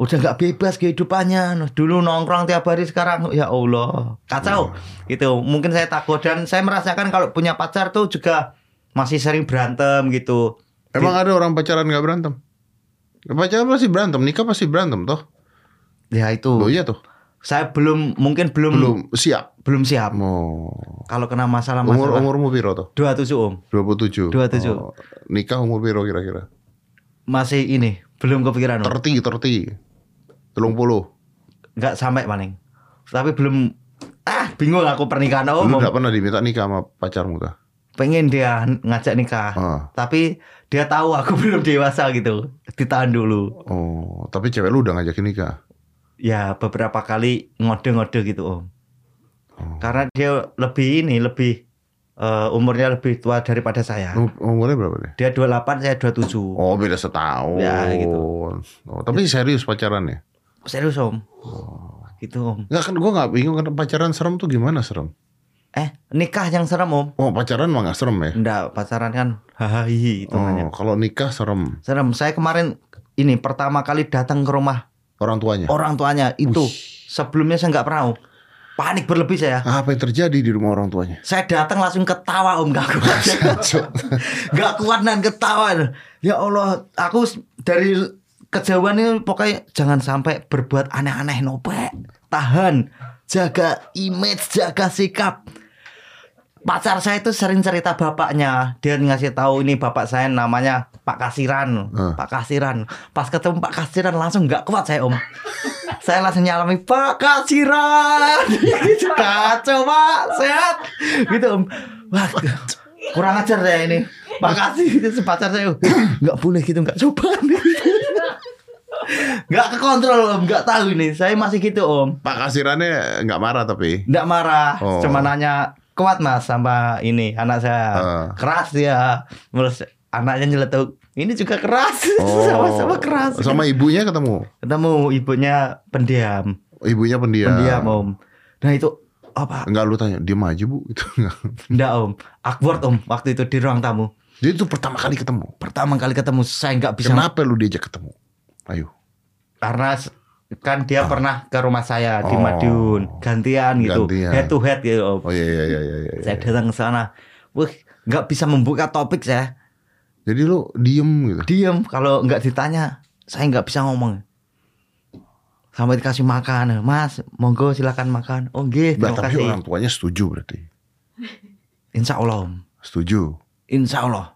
Udah nggak bebas kehidupannya. Dulu nongkrong tiap hari sekarang ya Allah. Kacau. Gitu. Mungkin saya takut dan saya merasakan kalau punya pacar tuh juga masih sering berantem gitu. Emang ada orang pacaran nggak berantem? Pacaran pasti berantem, nikah pasti berantem toh. Ya itu. Oh iya tuh. Saya belum mungkin belum belum, Belum siap. siap. Oh. Kalau kena Umur masalah-masalah. umurmu piro tuh? 27 Om. 27. 27. Oh, nikah umur piro kira-kira? Masih ini belum kepikiran. Terti, terti. Telung puluh. Nggak sampai paling. Tapi belum ah bingung aku pernikahan. Lu Om. gak pernah diminta nikah sama pacarmu kah? pengen dia ngajak nikah Ah. tapi dia tahu aku (laughs) belum dewasa gitu ditahan dulu Oh, tapi cewek lu udah ngajakin nikah. ya beberapa kali ngode-ngode gitu om Oh. karena dia lebih ini lebih eh, umurnya lebih tua daripada saya Um- Umurnya berapa deh? dia 28 saya 27 Oh, beda setahun. Ya, gitu. Oh, tapi serius pacarannya? Serius om? Oh. gitu om. Enggak kan gua nggak bingung kan pacaran serem tuh gimana serem? eh nikah yang serem om. Oh, pacaran mah gak serem ya? enggak pacaran kan hahaha itu Oh, kalau nikah serem. Serem. Saya kemarin ini pertama kali datang ke rumah orang tuanya. orang tuanya. Itu sebelumnya saya nggak pernah om. panik berlebih saya. Apa yang terjadi di rumah orang tuanya? saya datang langsung ketawa om. Gak kuat. (laughs) Gak kuat dan ketawa. Ya Allah aku dari kejauhan ini pokoknya jangan sampai berbuat aneh-aneh nope tahan. Jaga image jaga sikap. Pacar saya itu sering cerita bapaknya. Dia ngasih tahu ini bapak saya namanya Pak Kasiran. Hmm. Pak Kasiran. Pas ketemu Pak Kasiran langsung nggak kuat saya om. Saya langsung nyalami Pak Kasiran. (laughs) Kacau Pak. Sehat. Gitu om. Wah kurang ajar saya ini. Makasih itu pacar saya. (clears throat) Nggak boleh gitu nggak coba. (laughs) Nggak kekontrol om. Nggak tahu ini. Saya masih gitu om. Pak kasirannya nggak marah tapi. nggak marah. Oh. cuma nanya kuat mas sama ini anak saya. Ah. keras dia. Terus anaknya nyeletuk ini juga keras. (laughs) Sama-sama keras. Oh. Sama ibunya ketemu. ketemu ibunya pendiam. Ibunya pendiam. pendiam om. Nah itu apa Enggak lu tanya, diam aja bu (laughs) itu enggak. enggak om awkward om waktu itu di ruang tamu Jadi itu pertama kali ketemu. pertama kali ketemu saya nggak bisa Kenapa lu diajak ketemu? Ayo. karena kan dia pernah ke rumah saya di Oh. Madiun gantian gitu Gantian. head to head gitu om Oh iya iya iya iya. iya. saya datang ke sana wah nggak bisa membuka topik saya Jadi lu diem gitu. diem kalau nggak ditanya saya nggak bisa ngomong sampai dikasih makan mas monggo silakan makan oh terima tapi kasih orang tuanya setuju berarti. (laughs) insya Allah om Setuju. insya Allah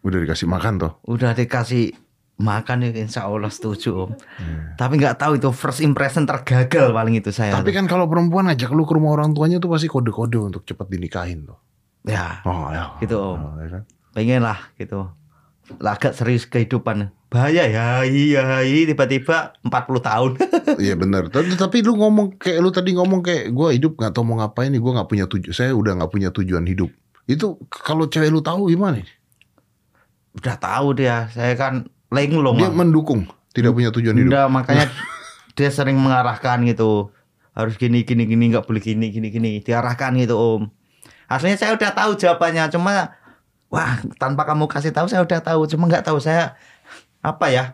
Udah dikasih makan toh. udah dikasih makan ya insya Allah setuju om Hmm. tapi nggak tahu itu first impression tergagal paling itu saya Tapi kan kalau perempuan ngajak lu ke rumah orang tuanya tuh pasti kode-kode untuk cepat dinikahin tuh. ya Oh ya. Gitu, Om. Oh, ya kan? pengen lah gitu Lah, agak serius kehidupan bahaya ya iya iya tiba-tiba 40 tahun (laughs) Iya benar. Tapi, tapi lu ngomong kayak lu tadi ngomong kayak gue hidup nggak tahu mau ngapain nih. Gue nggak punya tujuan. Saya udah nggak punya tujuan hidup. Itu kalau cewek lu tahu gimana? nih? udah tahu dia saya kan lenglong Dia mendukung tidak punya tujuan hidup. Udah makanya (laughs) dia sering mengarahkan gitu harus gini gini gini nggak boleh gini gini gini diarahkan gitu om aslinya saya udah tahu jawabannya cuma wah tanpa kamu kasih tahu saya udah tahu. Cuma nggak tahu saya apa ya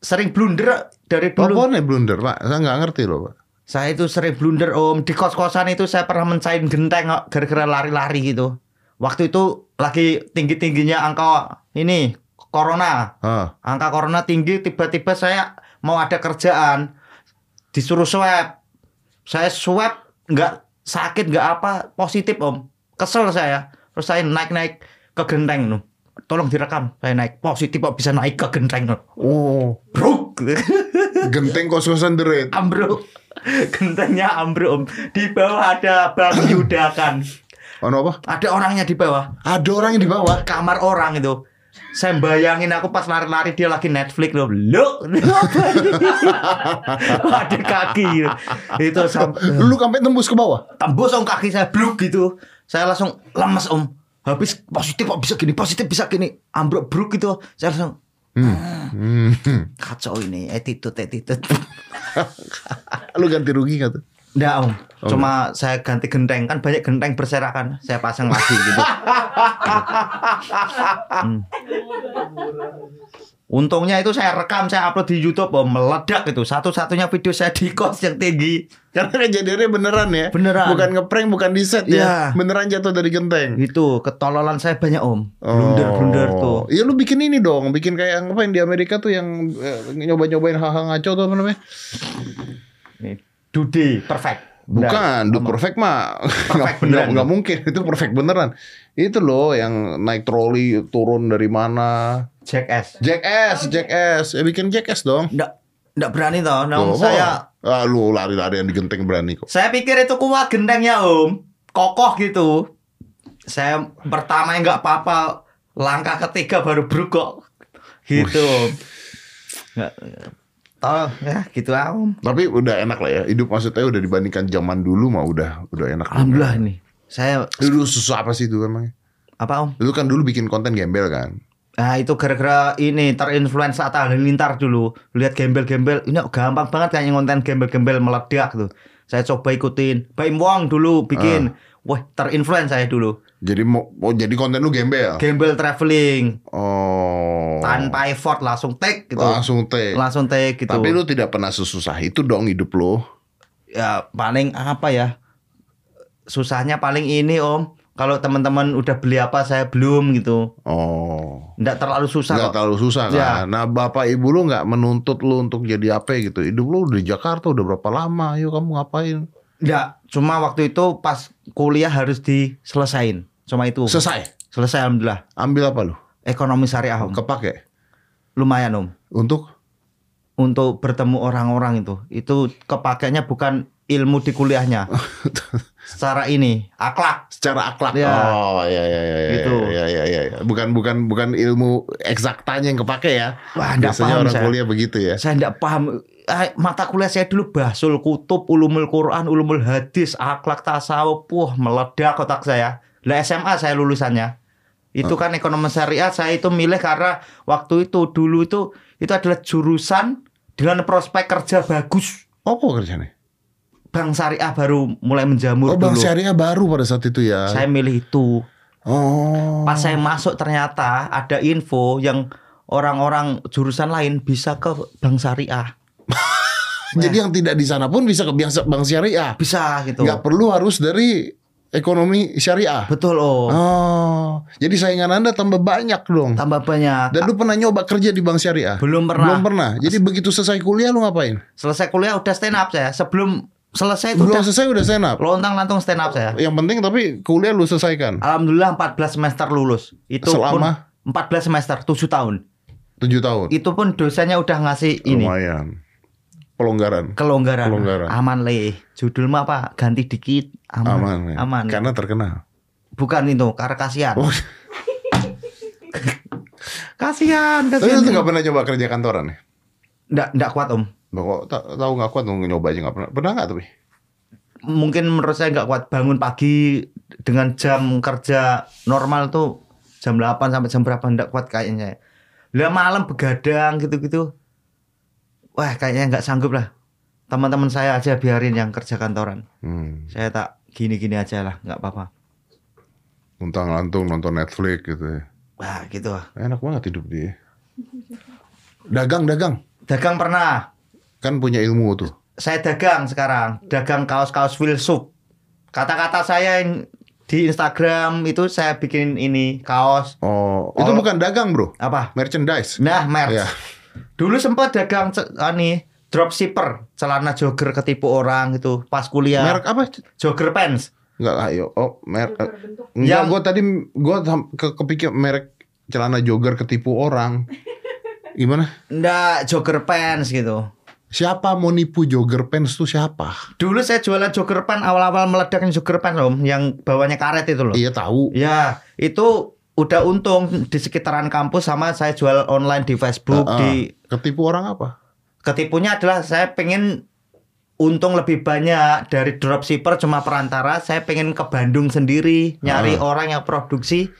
sering blunder dari dulu. Apa nih blunder pak? Saya nggak ngerti loh pak. saya itu sering blunder om. Di kos kosan itu saya pernah mencain genteng kok, gara-gara lari-lari gitu. Waktu itu lagi tinggi tingginya angka ini corona. Ah, angka corona tinggi tiba-tiba saya mau ada kerjaan disuruh swab. Saya swab nggak sakit nggak apa positif om. Kesel saya. Terus saya naik naik ke genteng no. tolong direkam saya naik. Positif kok bisa naik ke genteng no. oh, bro genteng kos-kosan deret. ambruk. Gentengnya ambruk om. Di bawah ada bang yudakan Oh apa? ada orangnya di bawah. Ada orang yang di bawah. kamar orang itu. Saya bayangin aku pas lari-lari dia lagi Netflix loh lo (laughs) ada kaki itu sampai Lu sampai tembus ke bawah. tembus om kaki saya. Bluk gitu. Saya langsung lemes om habis positif kok bisa gini positif bisa gini. Ambruk bruk gitu. Saya langsung Hmm. kacau ini attitude attitude. (laughs) Lu ganti rugi gak tuh? Enggak om. Oh, cuma saya ganti genteng. Kan banyak genteng berserakan. Saya pasang lagi gitu. (laughs) Hmm. Untungnya itu saya rekam, saya upload di YouTube, om meledak itu. Satu-satunya video saya di kos yang tinggi. Karena kejadiannya beneran ya. Beneran. Bukan ngeprank, bukan di set Iya. ya. Beneran jatuh dari genteng. Itu ketololan saya banyak om. Oh. Blunder-blunder tuh. Iya lu bikin ini dong, bikin kayak yang apa yang di Amerika tuh yang eh, nyoba-nyobain hal-hal ngaco tuh apa namanya? Nih, Dude, perfect. Bukan, Dude Perfect mah nggak beneran, nggak mungkin itu perfect beneran. Itu loh yang naik troli turun dari mana? Jackass. Jackass, Jackass, ya bikin Jackass dong. Enggak enggak berani toh. Nah, saya ah, lu lari-larian di genteng berani kok. saya pikir itu kuat gentengnya om. Kokoh gitu. Saya pertama enggak apa-apa. Langkah ketiga baru bruk kok. Gitu. Om. Toh, ya gitu ah, om. Tapi udah enak lah ya. Hidup maksudnya udah dibandingkan zaman dulu mah udah udah enak. Alhamdulillah nih. Saya Dulu susah apa sih itu emangnya? apa om? Lu kan dulu bikin konten gembel kan? Nah itu gara-gara ini terinfluence Atta Halilintar dulu. Lihat gembel-gembel. Ini gampang banget kayaknya konten gembel-gembel meledak tuh. Saya coba ikutin. Baim Wong dulu bikin. Wah terinfluence saya dulu. Jadi mau, mau jadi konten lu gembel. Gembel traveling. Oh. Tanpa effort langsung take gitu. Langsung teh. Langsung take gitu. Tapi lu tidak pernah sesusah itu dong hidup lu. Ya paling apa ya? Susahnya paling ini om Kalau teman-teman udah beli apa saya belum gitu Oh. Nggak terlalu susah Nggak kok terlalu susah kan. Ya. Nah, bapak ibu lu nggak menuntut lu untuk jadi apa gitu. Hidup lu di Jakarta udah berapa lama? Ayo kamu ngapain? Nggak Cuma waktu itu pas kuliah harus diselesain Cuma itu Selesai. Selesai alhamdulillah. Ambil apa lu? Ekonomi syariah om. Kepake Lumayan om. untuk Untuk bertemu orang-orang itu. Itu kepakainya bukan ilmu di kuliahnya. (laughs) Secara ini, akhlak. secara akhlak. Ya. Oh, iya iya iya iya. Gitu. Iya iya iya. iya. Bukan bukan bukan ilmu eksaktanya yang kepake ya. Wah, Biasanya paham orang saya. kuliah begitu ya. Saya enggak paham. Ah, Mata kuliah saya dulu Basul Kutub, Ulumul Quran, Ulumul Hadis, akhlak tasawuf, wah meledak otak saya. Lah SMA saya lulusannya. Itu kan ekonomi syariah saya itu milih karena waktu itu dulu itu itu adalah jurusan dengan prospek kerja bagus. Apa kerjanya? Bank syariah baru mulai menjamur Oh, bank dulu. syariah baru pada saat itu ya. Saya milih itu. Oh. Pas saya masuk ternyata ada info yang orang-orang jurusan lain bisa ke bank syariah. (laughs) Jadi yang tidak di sana pun bisa ke bank syariah. Bisa gitu. Nggak perlu harus dari ekonomi syariah. Betul oh. Oh, jadi saingan Anda tambah banyak dong. Tambah banyak. Dan lu pernah nyoba kerja di bank syariah? Belum pernah. Belum pernah. Jadi begitu selesai kuliah lu ngapain? Selesai kuliah udah stand up saya. Sebelum selesai itu Belum udah selesai udah stand up. lontang lantung stand up saya. Yang penting tapi kuliah lu selesaikan. Alhamdulillah 14 semester lulus. Itu Selama? pun 14 semester 7 tahun. 7 tahun. Itu pun dosennya udah ngasih ini Lumayan. Pelonggaran. kelonggaran. Kelonggaran. Aman le. Judul mah apa? Ganti dikit. Aman. Aman. ya. Aman. Karena terkenal. Bukan itu, karena kasihan. Oh, (laughs) Kasihan, tapi lu kasihan. nggak pernah coba kerja kantoran ya? Nggak, nggak kuat om. Kok ta- tahu nggak kuat nyoba aja nggak pernah. Pernah nggak tapi? Mungkin menurut saya nggak kuat bangun pagi dengan jam kerja normal tuh jam 8 sampai jam berapa nggak kuat kayaknya. Lah malam begadang gitu-gitu. Wah kayaknya nggak sanggup lah. teman-teman saya aja biarin yang kerja kantoran. Hmm. Saya tak gini-gini aja lah, nggak apa-apa. Untang lantung nonton Netflix gitu ya. Wah gitu. Enak banget hidup dia. Dagang dagang Dagang pernah. Kan punya ilmu tuh. Saya dagang sekarang, dagang kaos-kaos filsuf. Kata-kata saya yang di Instagram itu saya bikin ini kaos Oh, itu Oh. bukan dagang bro, apa? merchandise. Nah, merch. Iya. Dulu sempat dagang ah, nih dropshipper, celana jogger ketipu orang gitu pas kuliah. Merek apa? Jogger pants. Enggak ayo. Oh, merek. Berbentuk. Enggak, Yang- gue tadi gue ke, kepikir merek celana jogger ketipu orang. (laughs) Gimana? Nggak jogger pants gitu. Siapa mau nipu jogger pants tuh siapa? Dulu saya jualan jogger pants awal-awal meledak yang jogger pants om, yang bawahnya karet itu loh. Iya tahu. Ya, itu udah untung di sekitaran kampus sama saya jual online di Facebook Ah, ah. di Ketipu orang apa? ketipunya adalah saya pengen untung lebih banyak dari dropshipper cuma perantara saya pengen ke Bandung sendiri nyari Ah. orang yang produksi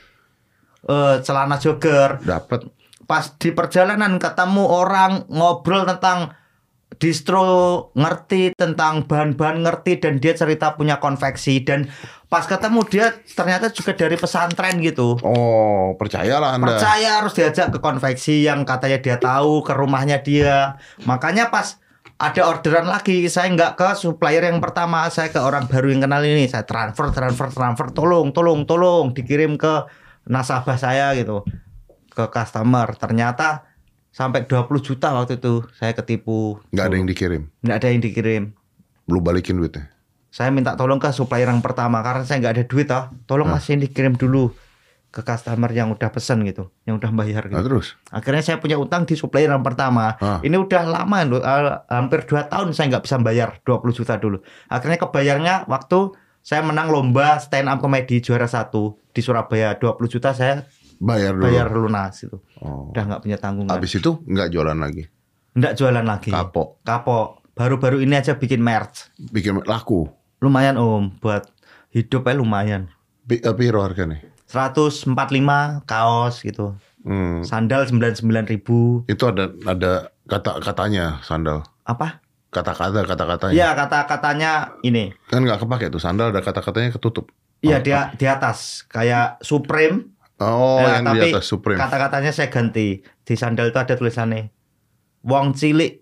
eh, celana jogger Dapat. pas di perjalanan ketemu orang ngobrol tentang distro ngerti tentang bahan-bahan ngerti dan dia cerita punya konveksi dan pas ketemu dia ternyata juga dari pesantren gitu. Oh, percayalah Anda. percaya harus diajak ke konveksi yang katanya dia tahu ke rumahnya dia. Makanya pas ada orderan lagi saya nggak ke supplier yang pertama saya ke orang baru yang kenal ini. Saya transfer transfer transfer. Tolong tolong tolong dikirim ke nasabah saya gitu ke customer. Ternyata sampai 20 juta waktu itu saya ketipu Nggak ada yang dikirim. nggak ada yang dikirim Lu balikin duitnya. saya minta tolong ke supplier yang pertama karena saya nggak ada duit ah tolong Nah. masih dikirim dulu ke customer yang udah pesen gitu yang udah bayar gitu Nah, terus? Akhirnya saya punya utang di supplier yang pertama. Ah. Ini udah lama loh, eh, hampir 2 tahun saya nggak bisa bayar 20 juta dulu. Akhirnya kebayarnya waktu saya menang lomba stand up comedy juara satu di Surabaya 20 juta saya Bayar dulu. bayar lunas itu. Oh. Udah nggak punya tanggungan. Habis itu nggak jualan lagi. Nggak jualan lagi. Kapok. Kapok. Baru-baru ini aja bikin merch. Bikin laku. Lumayan om buat hidup ya lumayan. Pi- eh, Piro harganya? 145 kaos gitu. Hmm. Sandal 99.000 ribu. Itu ada ada kata-katanya sandal. Apa? Kata-kata kata-katanya. Iya kata-katanya ini. Kan nggak kepake tuh sandal ada kata-katanya ketutup. Iya Oh, dia di atas kayak Supreme. Oh, Ya, yang di tapi atas Supreme. Kata-katanya saya ganti. Di sandal itu ada tulisannya Wong cilik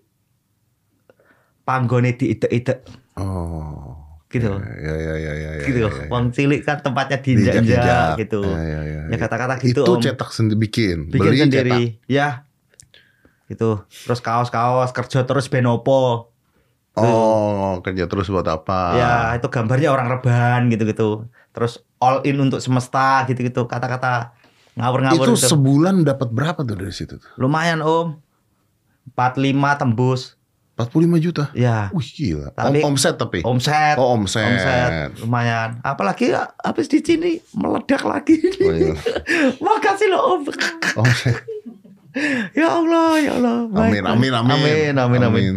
panggone di ide-ide Oh. gitu. Ya ya ya ya ya. gitu. ya, ya. Wong cilik kan tempatnya Diinjak-injak. diinjak gitu. Ya, ya, ya, Ya kata-kata gitu Itu Om. cetak sendiri bikin. Bikin Beli sendiri. cetak. Ya. Gitu. Terus kaos-kaos kerja terus benopo. Oh, kerja terus buat apa? Ya, itu gambarnya orang rebahan gitu-gitu. Terus all in untuk semesta gitu-gitu. Kata-kata ngawur-ngawur itu itu. sebulan dapat berapa tuh dari situ? tuh? Lumayan Om. 45 tembus. 45 juta. Ya. Wih gila. Tapi- Om, omset tapi. Omset. Oh, omset. Omset lumayan. Apalagi ya, habis di sini meledak lagi. Oh, iya. (laughs) Makasih loh Om. Omset. (laughs) ya Allah, ya Allah. Amin, baik. amin, amin. Amin, amin, amin.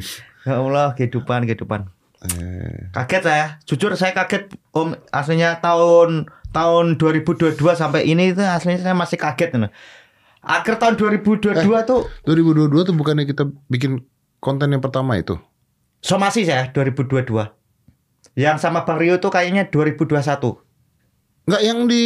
Ya Allah, kehidupan, kehidupan. Eh, Kaget saya. Jujur saya kaget Om. Aslinya tahun tahun 2022 sampai ini itu aslinya saya masih kaget. nih. Akhir tahun 2022 Eh. tuh 2022 tuh bukannya kita bikin konten yang pertama itu? somasi saya 2022. Yang sama Bang Rio tuh kayaknya 2021. Enggak yang di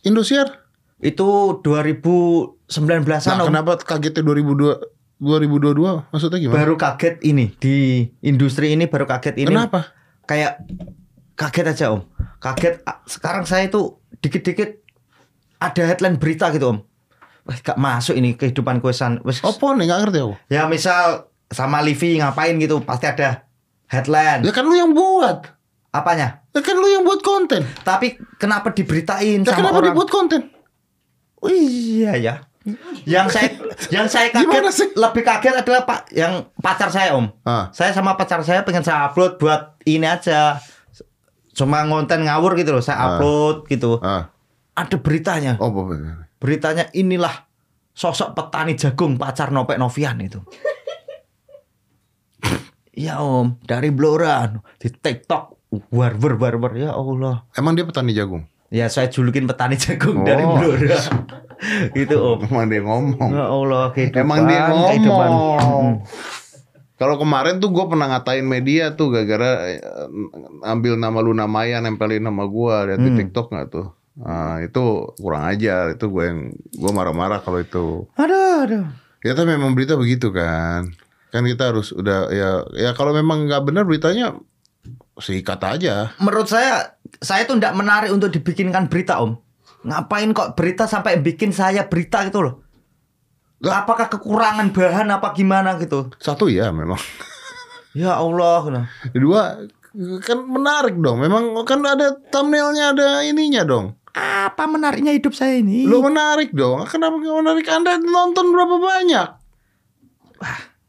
Indosiar? Itu 2019-an Nah, Om. kenapa kagetnya 2002 2022? Maksudnya gimana? Baru kaget ini di industri ini baru kaget ini. Kenapa? Kayak kaget aja Om. Kaget sekarang saya itu dikit-dikit ada headline berita gitu Om. Wah, gak masuk ini kehidupan kuesan. Wes, Apa nih? Nggak ngerti aku. Ya misal sama Livi ngapain gitu pasti ada headline. Ya kan lu yang buat. Apanya? Ya kan lu yang buat konten. Tapi kenapa diberitain Ya sama kenapa orang? dibuat konten? Oh, iya ya. Yang saya yang saya kaget lebih kaget adalah Pak yang pacar saya Om. Ah, Saya sama pacar saya pengen saya upload buat ini aja. Cuma ngonten ngawur gitu loh, saya Ah. upload gitu. ah. Ada beritanya. Oh? Beritanya inilah sosok petani jagung pacar Nopek Novian itu. (laughs) Iya om, dari Blora di TikTok, warber warber ya Allah. Emang dia petani jagung? Ya saya julukin petani jagung Oh. dari Blora. (laughs) itu om. Emang dia ngomong. Ya Allah kehidupan. Emang dia ngomong. Mm. (laughs) Kalau kemarin tuh gue pernah ngatain media tuh gara-gara eh, ambil nama Luna Maya nempelin nama gue lihat di Hmm. TikTok nggak tuh? Nah, itu kurang ajar. Itu gue yang gue marah-marah kalau itu. Aduh, aduh. Ya tapi memang berita begitu kan. Kan kita harus udah ya ya kalau memang nggak benar beritanya sikat aja. Menurut saya, saya tuh tidak menarik untuk dibikinkan berita om. Ngapain kok berita sampai bikin saya berita gitu loh? Lah. Apakah kekurangan bahan apa gimana gitu? Satu ya memang. (laughs) Ya Allah. nah. Kedua kan menarik dong. Memang kan ada thumbnailnya ada ininya dong. Apa menariknya hidup saya ini? Lo menarik dong. Kenapa nggak menarik? Anda nonton berapa banyak?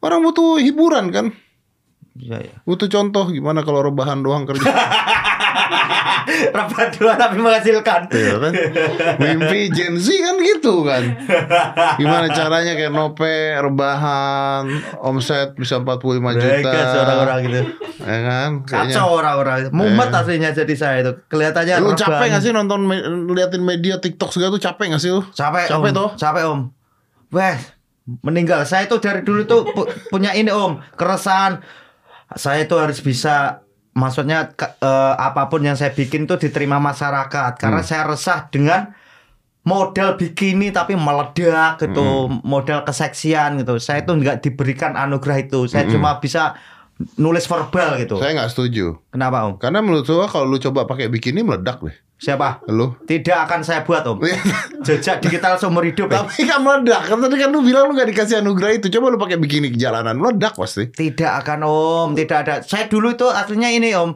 Orang butuh hiburan kan. Iya ya. Butuh contoh gimana kalau rebahan doang kerja. (laughs) (laughs) Rapat dua tapi menghasilkan. Iya kan? Mimpi Gen Z kan gitu kan. Gimana caranya kayak Nope rebahan omset bisa 45 juta. Mereka orang-orang gitu. Ya kan? Kayaknya- Kacau orang-orang. Mumet aslinya jadi saya itu. Kelihatannya Lu rebahan. capek gak sih nonton me- liatin media TikTok segala tuh capek gak sih lu? Capek, Capek om. toh? Capek om. Weh, meninggal. Saya itu dari dulu tuh pu- punya ini om, keresahan. Saya itu harus bisa, maksudnya ke- eh, apa pun yang saya bikin tuh diterima masyarakat. Karena saya resah dengan model bikini tapi meledak gitu, model keseksian gitu. Saya tuh nggak diberikan anugerah itu. Saya cuma bisa nulis verbal gitu. Saya nggak setuju. Kenapa om? Karena menurut gua kalau lu coba pakai bikini meledak deh. Siapa? Lu. Tidak akan saya buat om. (laughs) Jejak digital seumur hidup ya. Tapi kan meledak. Kan tadi kan lu bilang lu gak dikasih anugerah itu. Coba lu pakai bikini ke jalanan meledak pasti. Tidak akan om, tidak ada. Saya dulu itu aslinya ini om,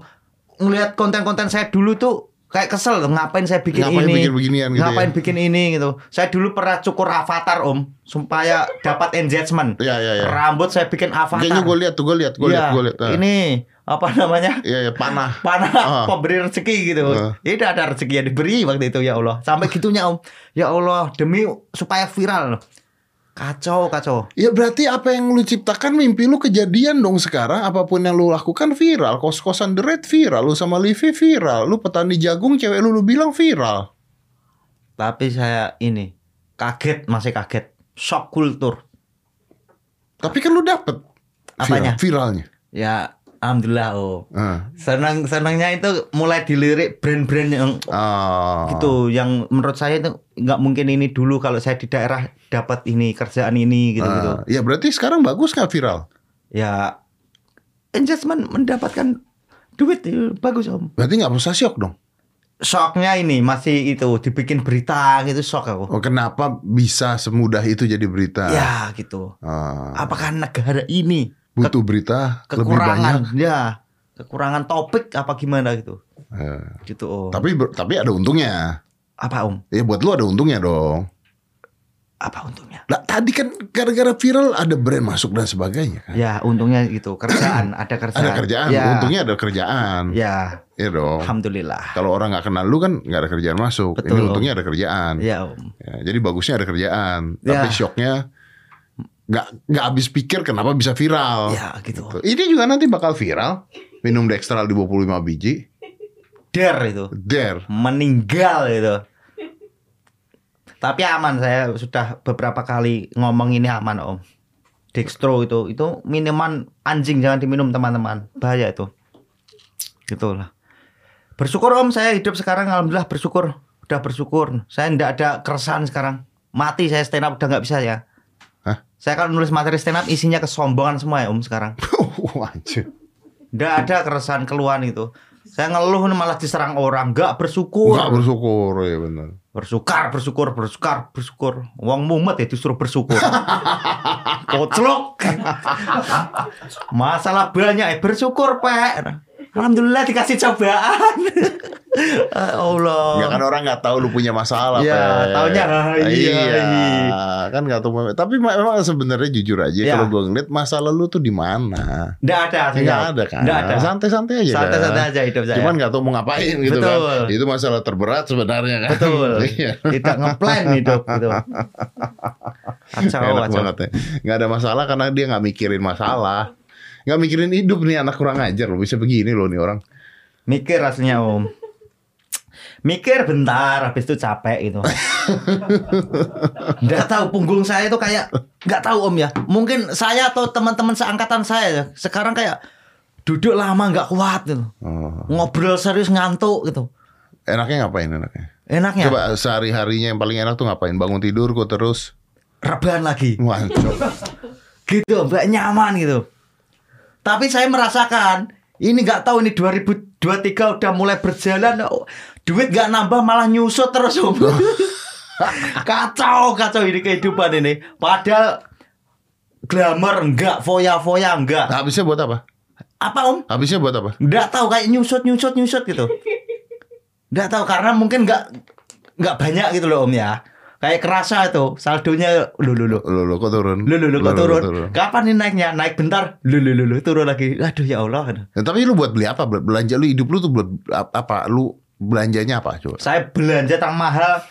ngelihat konten-konten saya dulu tuh kayak kesel ngapain saya bikin Ngapain ini, bikin beginian gitu ngapain ya? bikin ini gitu. Saya dulu pernah cukur avatar om, supaya dapat engagement. Iya iya iya. Rambut saya bikin avatar. Kayaknya gue lihat tuh, gue lihat, gue Iya, lihat, gue lihat. Ah. Ini apa namanya? Iya iya panah. (laughs) Panah Ah. pemberi rezeki gitu. Ah. Tidak ada rezeki yang diberi waktu itu ya Allah. Sampai gitunya om. Ya Allah demi supaya viral. Kacau kacau. Ya berarti apa yang lu ciptakan mimpi lu kejadian dong sekarang Apa pun yang lu lakukan viral Kos-kosan The Red viral Lu sama Livi viral Lu petani jagung cewek lu lu bilang viral Tapi saya ini kaget masih kaget. Shock kultur. Tapi kan lu dapet Apanya? viral- Viralnya Ya alhamdulillah oh. Ah. Senang senangnya itu mulai dilirik brand-brand yang Ah. gitu yang menurut saya itu nggak mungkin ini dulu kalau saya di daerah dapat ini kerjaan ini gitu gitu. Ya berarti sekarang bagus nggak viral Ya engagement mendapatkan duit itu bagus om. Berarti nggak usah syok dong Shocknya ini masih itu dibikin berita gitu shock aku. Oh kenapa bisa semudah itu jadi berita Ya gitu. Ah. Apakah negara ini Butuh berita lebih banyak ya kekurangan topik apa gimana gitu Eh, gitu om. Tapi tapi ada untungnya apa om? Ya buat lu ada untungnya dong Apa untungnya? Lah tadi kan gara-gara viral ada brand masuk dan sebagainya kan. Ya untungnya gitu kerjaan (clears throat) ada kerjaan. Ada kerjaan, Ya. untungnya ada kerjaan. Ya, Iya dong. alhamdulillah. Kalau orang nggak kenal lu kan nggak ada kerjaan masuk. Betul, Ini Om. untungnya ada kerjaan. Ya om. Ya, jadi bagusnya ada kerjaan. Ya. Tapi shocknya nggak nggak habis pikir kenapa bisa viral. Ya gitu. Ini juga nanti bakal viral. Minum Dextral di 25 biji. Der itu Dare. meninggal itu. Tapi aman saya sudah beberapa kali ngomong ini aman om. Dextro itu itu minuman anjing jangan diminum teman-teman bahaya itu. Gitulah. Bersyukur om saya hidup sekarang alhamdulillah bersyukur udah bersyukur. Saya ndak ada keresahan sekarang. Mati saya stand up udah nggak bisa ya. Saya kalau nulis materi stand up isinya kesombongan semua ya om sekarang. (laughs) Anjir. Nggak ada keresahan keluhan itu. Saya ngeluh malah diserang orang, nggak bersyukur. Nggak bersyukur ya benar. Bersyukur, bersyukur, bersyukur, bersyukur. Wong mumet ya disuruh bersyukur. (laughs) Koclok. (laughs) Masalah banyak ya bersyukur, Pak. Alhamdulillah dikasih cobaan. (laughs) Allah. Enggak kan orang nggak tahu lu punya masalah, Iya, taunya, ah, iya, iya. Kan nggak tahu. Tapi ma- memang sebenarnya jujur aja Iya. kalau gua ngeliat masalah lu tuh di mana. Nggak ada, Nggak ada kan. Nggak ada. Santai-santai aja. Santai-santai aja hidup saya. Cuman nggak tahu mau ngapain gitu Betul. kan. Itu masalah terberat sebenarnya kan. Betul. (laughs) Iya. Tidak ngeplan hidup gitu. Kacau, Enak kacau. banget ya. Nggak ada masalah karena dia nggak mikirin masalah. Nggak mikirin hidup nih anak kurang ajar loh. Bisa begini loh nih orang. Mikir aslinya om. mikir bentar habis itu capek itu (laughs) nggak tahu punggung saya itu kayak nggak tahu om ya mungkin saya atau teman-teman seangkatan saya ya, sekarang kayak duduk lama nggak kuat gitu Oh. ngobrol serius ngantuk gitu Enaknya ngapain enaknya? enaknya Coba sehari-harinya yang paling enak tuh ngapain? Bangun tidur kok terus. rebahan lagi Wancok. (laughs) gitu nggak nyaman gitu tapi saya merasakan ini nggak tahu ini 2023 udah mulai berjalan oh, duit nggak nambah malah nyusut terus om. (laughs) Kacau kacau ini kehidupan ini. Padahal glamour enggak foya foya enggak habisnya buat apa? apa om? Habisnya buat apa? nggak tahu kayak nyusut nyusut nyusut gitu. (laughs) Nggak tahu karena mungkin nggak nggak banyak gitu loh om ya kayak kerasa itu saldonya lu lu lu Lu lu kok turun? Lu lu lu kok turun? Kapan nih naiknya? Naik bentar. Lu lu lu lu turun lagi. Aduh ya Allah. Ya, tapi lu buat beli apa? Belanja lu hidup lu tuh buat apa? Lu belanjanya apa coba? Saya belanja termahal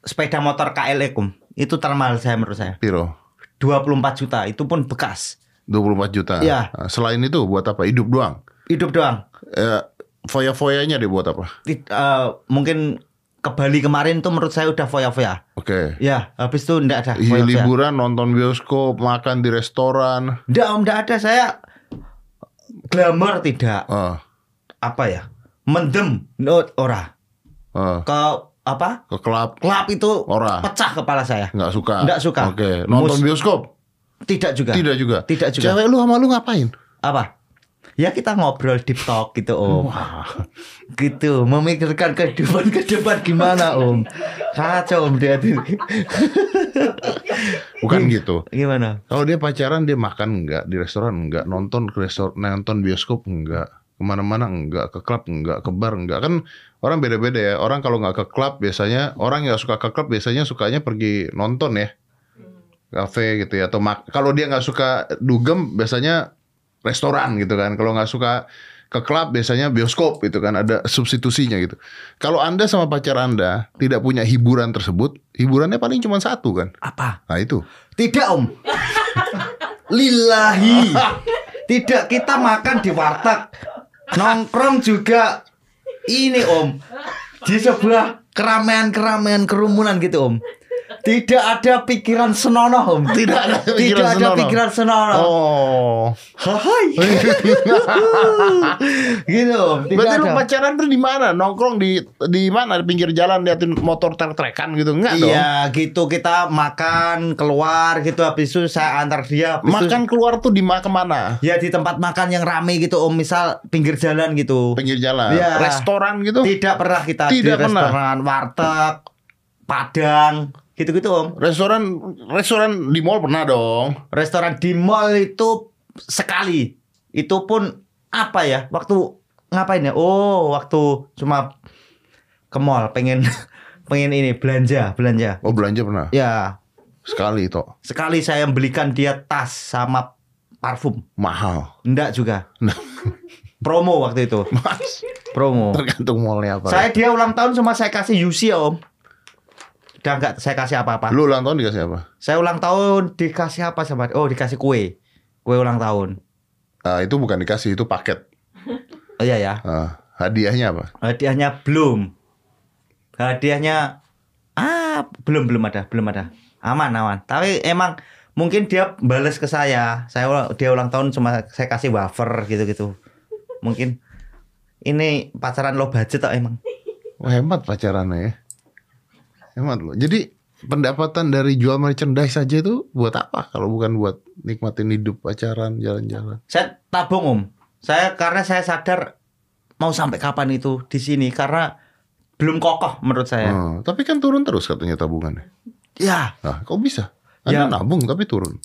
sepeda motor KLE kum. Itu termahal saya menurut saya. Piro? 24 juta. Itu pun bekas. 24 juta. Nah, Selain itu buat apa? Hidup doang. Hidup doang. Eh, foya-foyanya dia buat apa? Eh, mungkin ke Bali kemarin tuh menurut saya udah foya-foya. Oke. Ya, habis itu enggak ada Iya, liburan, nonton bioskop, makan di restoran. Enggak, om, enggak ada. Saya glamour tidak. Ah, Apa ya? Mendem. No, ora. ah. Ke apa? ke klub Klub itu Ora. pecah kepala saya. nggak suka. Nggak suka. Oke. Nonton Mus- bioskop Tidak juga. tidak juga. Tidak juga. Cewek lu sama lu ngapain? apa ya kita ngobrol deep talk gitu om. Gitu memikirkan kehidupan ke depan gimana om? Kacau om dia tuh. Bukan gitu. gimana? Kalau dia pacaran dia makan enggak di restoran enggak nonton ke restoran nonton bioskop enggak ke mana-mana enggak ke klub enggak ke bar enggak kan orang beda-beda ya. Orang kalau nggak ke klub biasanya orang yang suka ke klub biasanya sukanya pergi nonton ya. Kafe gitu ya atau mak kalau dia nggak suka dugem biasanya restoran gitu kan. Kalau nggak suka ke klub biasanya bioskop gitu kan ada substitusinya gitu. Kalau anda sama pacar anda tidak punya hiburan tersebut hiburannya paling cuma satu kan? Apa? Nah itu. Tidak om. Lillahi. Tidak kita makan di warteg. Nongkrong juga. Ini om. Di sebuah keramaian-keramaian kerumunan gitu om tidak ada pikiran senonoh om Tidak ada pikiran tidak ada senonoh. pikiran senonoh oh Hai. (laughs) gitu om tidak Berarti lu ada pacaran tuh di mana? Nongkrong di di mana? Di pinggir jalan liatin motor trek-trekan gitu enggak dong? Iya gitu kita makan keluar gitu habis itu saya antar dia habis itu- Makan keluar tuh di ma ke mana? ya di tempat makan yang rame gitu om misal pinggir jalan gitu Pinggir jalan, Iya. restoran gitu. tidak pernah kita di Tidak pernah. restoran warteg padang gitu-gitu om. Restoran restoran di mall pernah dong. restoran di mall itu sekali. Itu pun apa ya? Waktu ngapain ya? Oh waktu cuma ke mall pengen (laughs) pengen ini belanja belanja. Oh belanja pernah. ya. Sekali toh. sekali saya belikan dia tas sama parfum. Mahal. enggak juga. (laughs) Promo waktu itu. Mas, promo. Tergantung mallnya apa. saya dia ulang tahun cuma saya kasih UC ya om udah enggak saya kasih apa-apa. Lu ulang tahun dikasih apa? saya ulang tahun dikasih apa sama oh dikasih kue. Kue ulang tahun. Ah, itu bukan dikasih, itu paket. oh iya ya. Ah, hadiahnya apa? hadiahnya belum. Hadiahnya ah belum belum ada belum ada. Aman aman. Tapi emang mungkin dia bales ke saya. Saya dia ulang tahun cuma saya kasih wafer gitu gitu mungkin ini pacaran low budget tak emang. Wah, hemat pacarannya ya. Hemat loh. Jadi pendapatan dari jual merchandise saja itu buat apa? Kalau bukan buat nikmatin hidup pacaran, jalan-jalan. saya tabung om saya karena saya sadar mau sampai kapan itu di sini karena belum kokoh menurut saya Oh, tapi kan turun terus katanya tabungannya. ya Nah, kok bisa? Anda Ya. nabung tapi turun.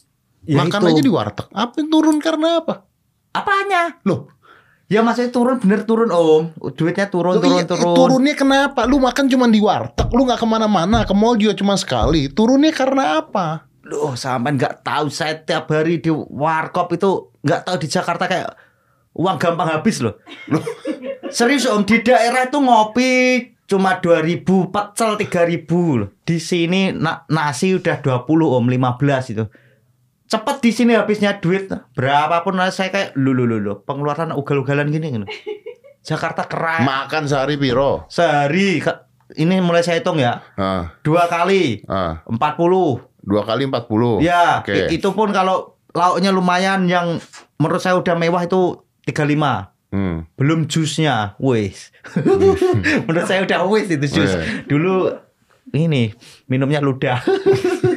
Ya Makan itu. aja di warteg. Apa turun karena apa? apanya Loh, ya maksudnya turun bener turun om duitnya turun Loh, turun iya, turun turunnya kenapa? Lu makan cuma di warteg, lu nggak ke mana-mana, ke mall juga cuma sekali. Turunnya karena apa? Loh, sampai nggak tahu saya tiap hari di warkop itu nggak tahu di Jakarta kayak uang gampang habis loh. (laughs) Serius om di daerah itu ngopi cuma 2000 pecel 3000 loh. Di sini na- nasi udah 20 om 15 itu. Cepet di sini habisnya duit berapapun saya kayak lu lu lu lu pengeluaran ugal-ugalan gini gitu. (laughs) Jakarta keren. Makan sehari piro? Sehari ini mulai saya hitung ya. Ah, Dua kali ah. 40. Dua kali 40. Ya, Oke. i- itu pun kalau lauknya lumayan yang menurut saya udah mewah itu 35. Hmm. Belum jusnya, wis. (laughs) menurut saya udah wis itu jus. Oh, iya. Dulu ini minumnya ludah. (laughs)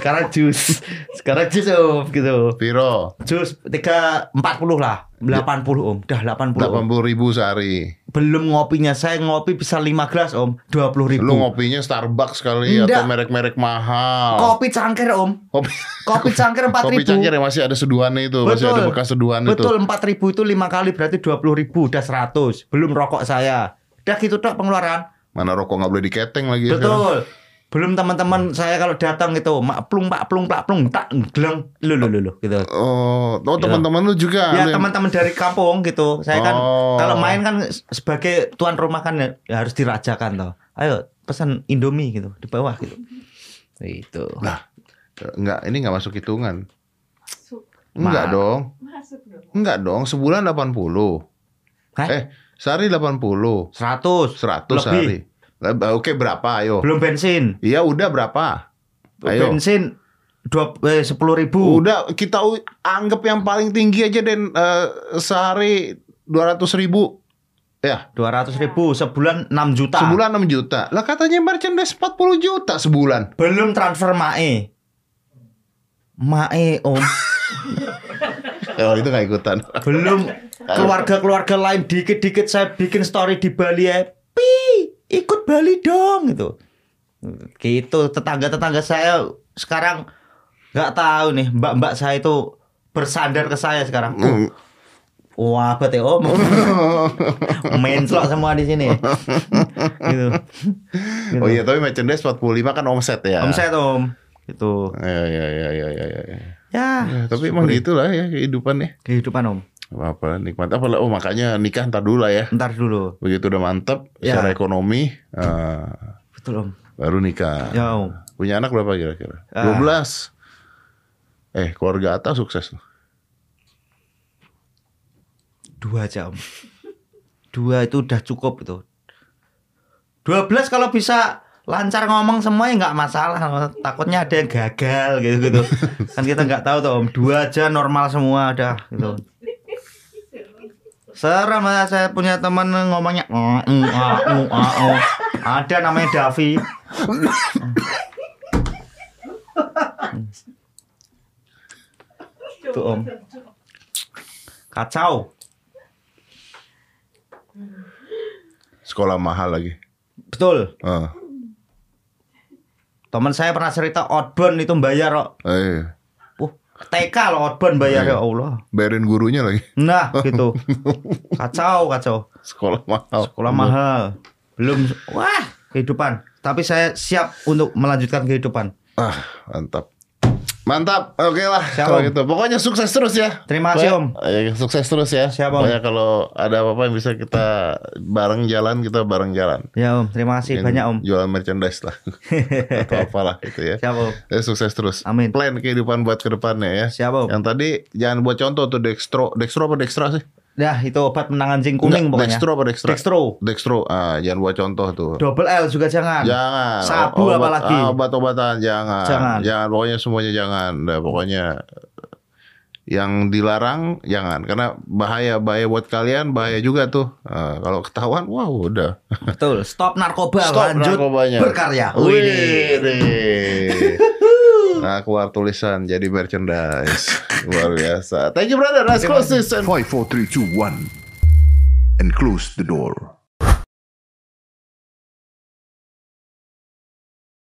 Sekarang jus. Sekarang jus om gitu. Piro? Jus 3 40 lah. 80 om. Dah 80. om. 80 ribu sehari. Belum ngopinya. Saya ngopi bisa 5 gelas om. 20 ribu. Lu ngopinya Starbucks kali Enggak. atau merek-merek mahal. Kopi cangkir om. Kopi, Kopi cangkir (laughs) 4 kopi ribu. cangkir yang masih ada seduhannya itu, masih ada bekas seduhan itu. Betul 4000 itu 5 kali berarti 20000 udah 100. Belum rokok saya. Udah gitu tok pengeluaran. Mana rokok nggak boleh diketeng lagi sekarang. Belum teman-teman saya kalau datang gitu, mak plung pak plung pak plung tak geleng lu lu lu lu gitu. Oh, oh teman-teman lu juga. Ya teman-teman dari kampung gitu. Saya kan Oh. kalau main kan sebagai tuan rumah kan ya, ya harus dirajakan toh. Ayo pesan Indomie gitu di bawah gitu. Itu. Lah, enggak, ini enggak masuk hitungan. Masuk. Enggak Ma- dong. Masuk dong. Enggak dong, sebulan 80. Hah? Eh, sehari 80. 100. 100 Lebih. sehari. Oke, berapa ayo? Belum bensin. Iya, udah berapa? Ayo. Bensin dua eh, sepuluh ribu. Udah kita anggap yang paling tinggi aja dan eh, sehari 200 ribu. Ya, Dua ratus ribu sebulan 6 juta. sebulan 6 juta. Lah katanya merchandise 40 juta sebulan. Belum transfer mae. Mae om. (laughs) Oh, itu gak ikutan. Belum keluarga-keluarga lain dikit-dikit saya bikin story di Bali ya. Pi, ikut Bali dong gitu. Gitu tetangga-tetangga saya sekarang nggak tahu nih mbak-mbak saya itu bersandar ke saya sekarang. Uh, Hmm. Wah, bet ya om. (laughs) Menslok semua di sini. gitu. Gitu. Oh iya, tapi merchandise 45 kan omset ya. Omset om. Gitu. Ya, ya, ya, ya, ya, ya. ya. Ya, Ya, tapi emang gitulah ya kehidupannya. kehidupan om. Apa nikmat apa lah. Oh makanya nikah ntar dulu lah ya. Ntar dulu. Begitu udah mantep Ya. secara ekonomi, eh, Betul om. baru nikah. Ya om. Punya anak berapa kira-kira? Ah. 12. Eh, keluarga Atta sukses. Dua aja om. Dua itu udah cukup itu. 12 kalau bisa lancar ngomong semuanya nggak masalah. Takutnya ada yang gagal gitu gitu. (laughs) kan kita nggak tahu tuh om. Dua aja normal semua ada gitu. Serem ya, saya punya teman ngomongnya "Mm, mm, ah, mm, ah, oh." Ada namanya Davi. Tuh om. Kacau. Sekolah mahal lagi. Betul. Eh, Teman saya pernah cerita outbound itu bayar kok. eh, Uh, TK loh outbound bayar ya Allah. bayarin gurunya lagi. Nah, (laughs) gitu. Kacau, kacau. Sekolah mahal. Sekolah mahal. Belum wah, kehidupan. Tapi saya siap untuk melanjutkan kehidupan. Ah, mantap. Mantap, oke lah Siap, kalau gitu. Pokoknya sukses terus ya. Terima kasih, Om. Eh, sukses terus ya. Siap, Om. Pokoknya kalau ada apa-apa yang bisa kita bareng jalan, kita bareng jalan. Ya, Om. Terima kasih Mungkin banyak, Om. Jualan merchandise lah. (laughs) Atau apalah gitu ya. Siap, Om. Eh, sukses terus. Amin. Plan kehidupan buat ke depannya ya. Siap, Om. Yang tadi jangan buat contoh tuh dextro, dextro apa dextra sih? Nah, itu obat menang anjing kuning Enggak, pokoknya. Dextro apa dextra? Dextro. Dextro, ah jangan buat contoh tuh. Double L juga jangan. Jangan. Sabu Obat- apalagi. ah, Obat-obatan jangan. Jangan. Jangan. Pokoknya semuanya jangan. Nah, pokoknya yang dilarang jangan karena bahaya bahaya buat kalian bahaya juga tuh Ah, kalau ketahuan wah udah Betul. Stop narkoba, Stop lanjut narkobanya. berkarya. Wih. (laughs) Nah keluar tulisan jadi merchandise. (laughs) Luar biasa. Thank you brother. Let's close this and Five, four, three, two, one, and close the door.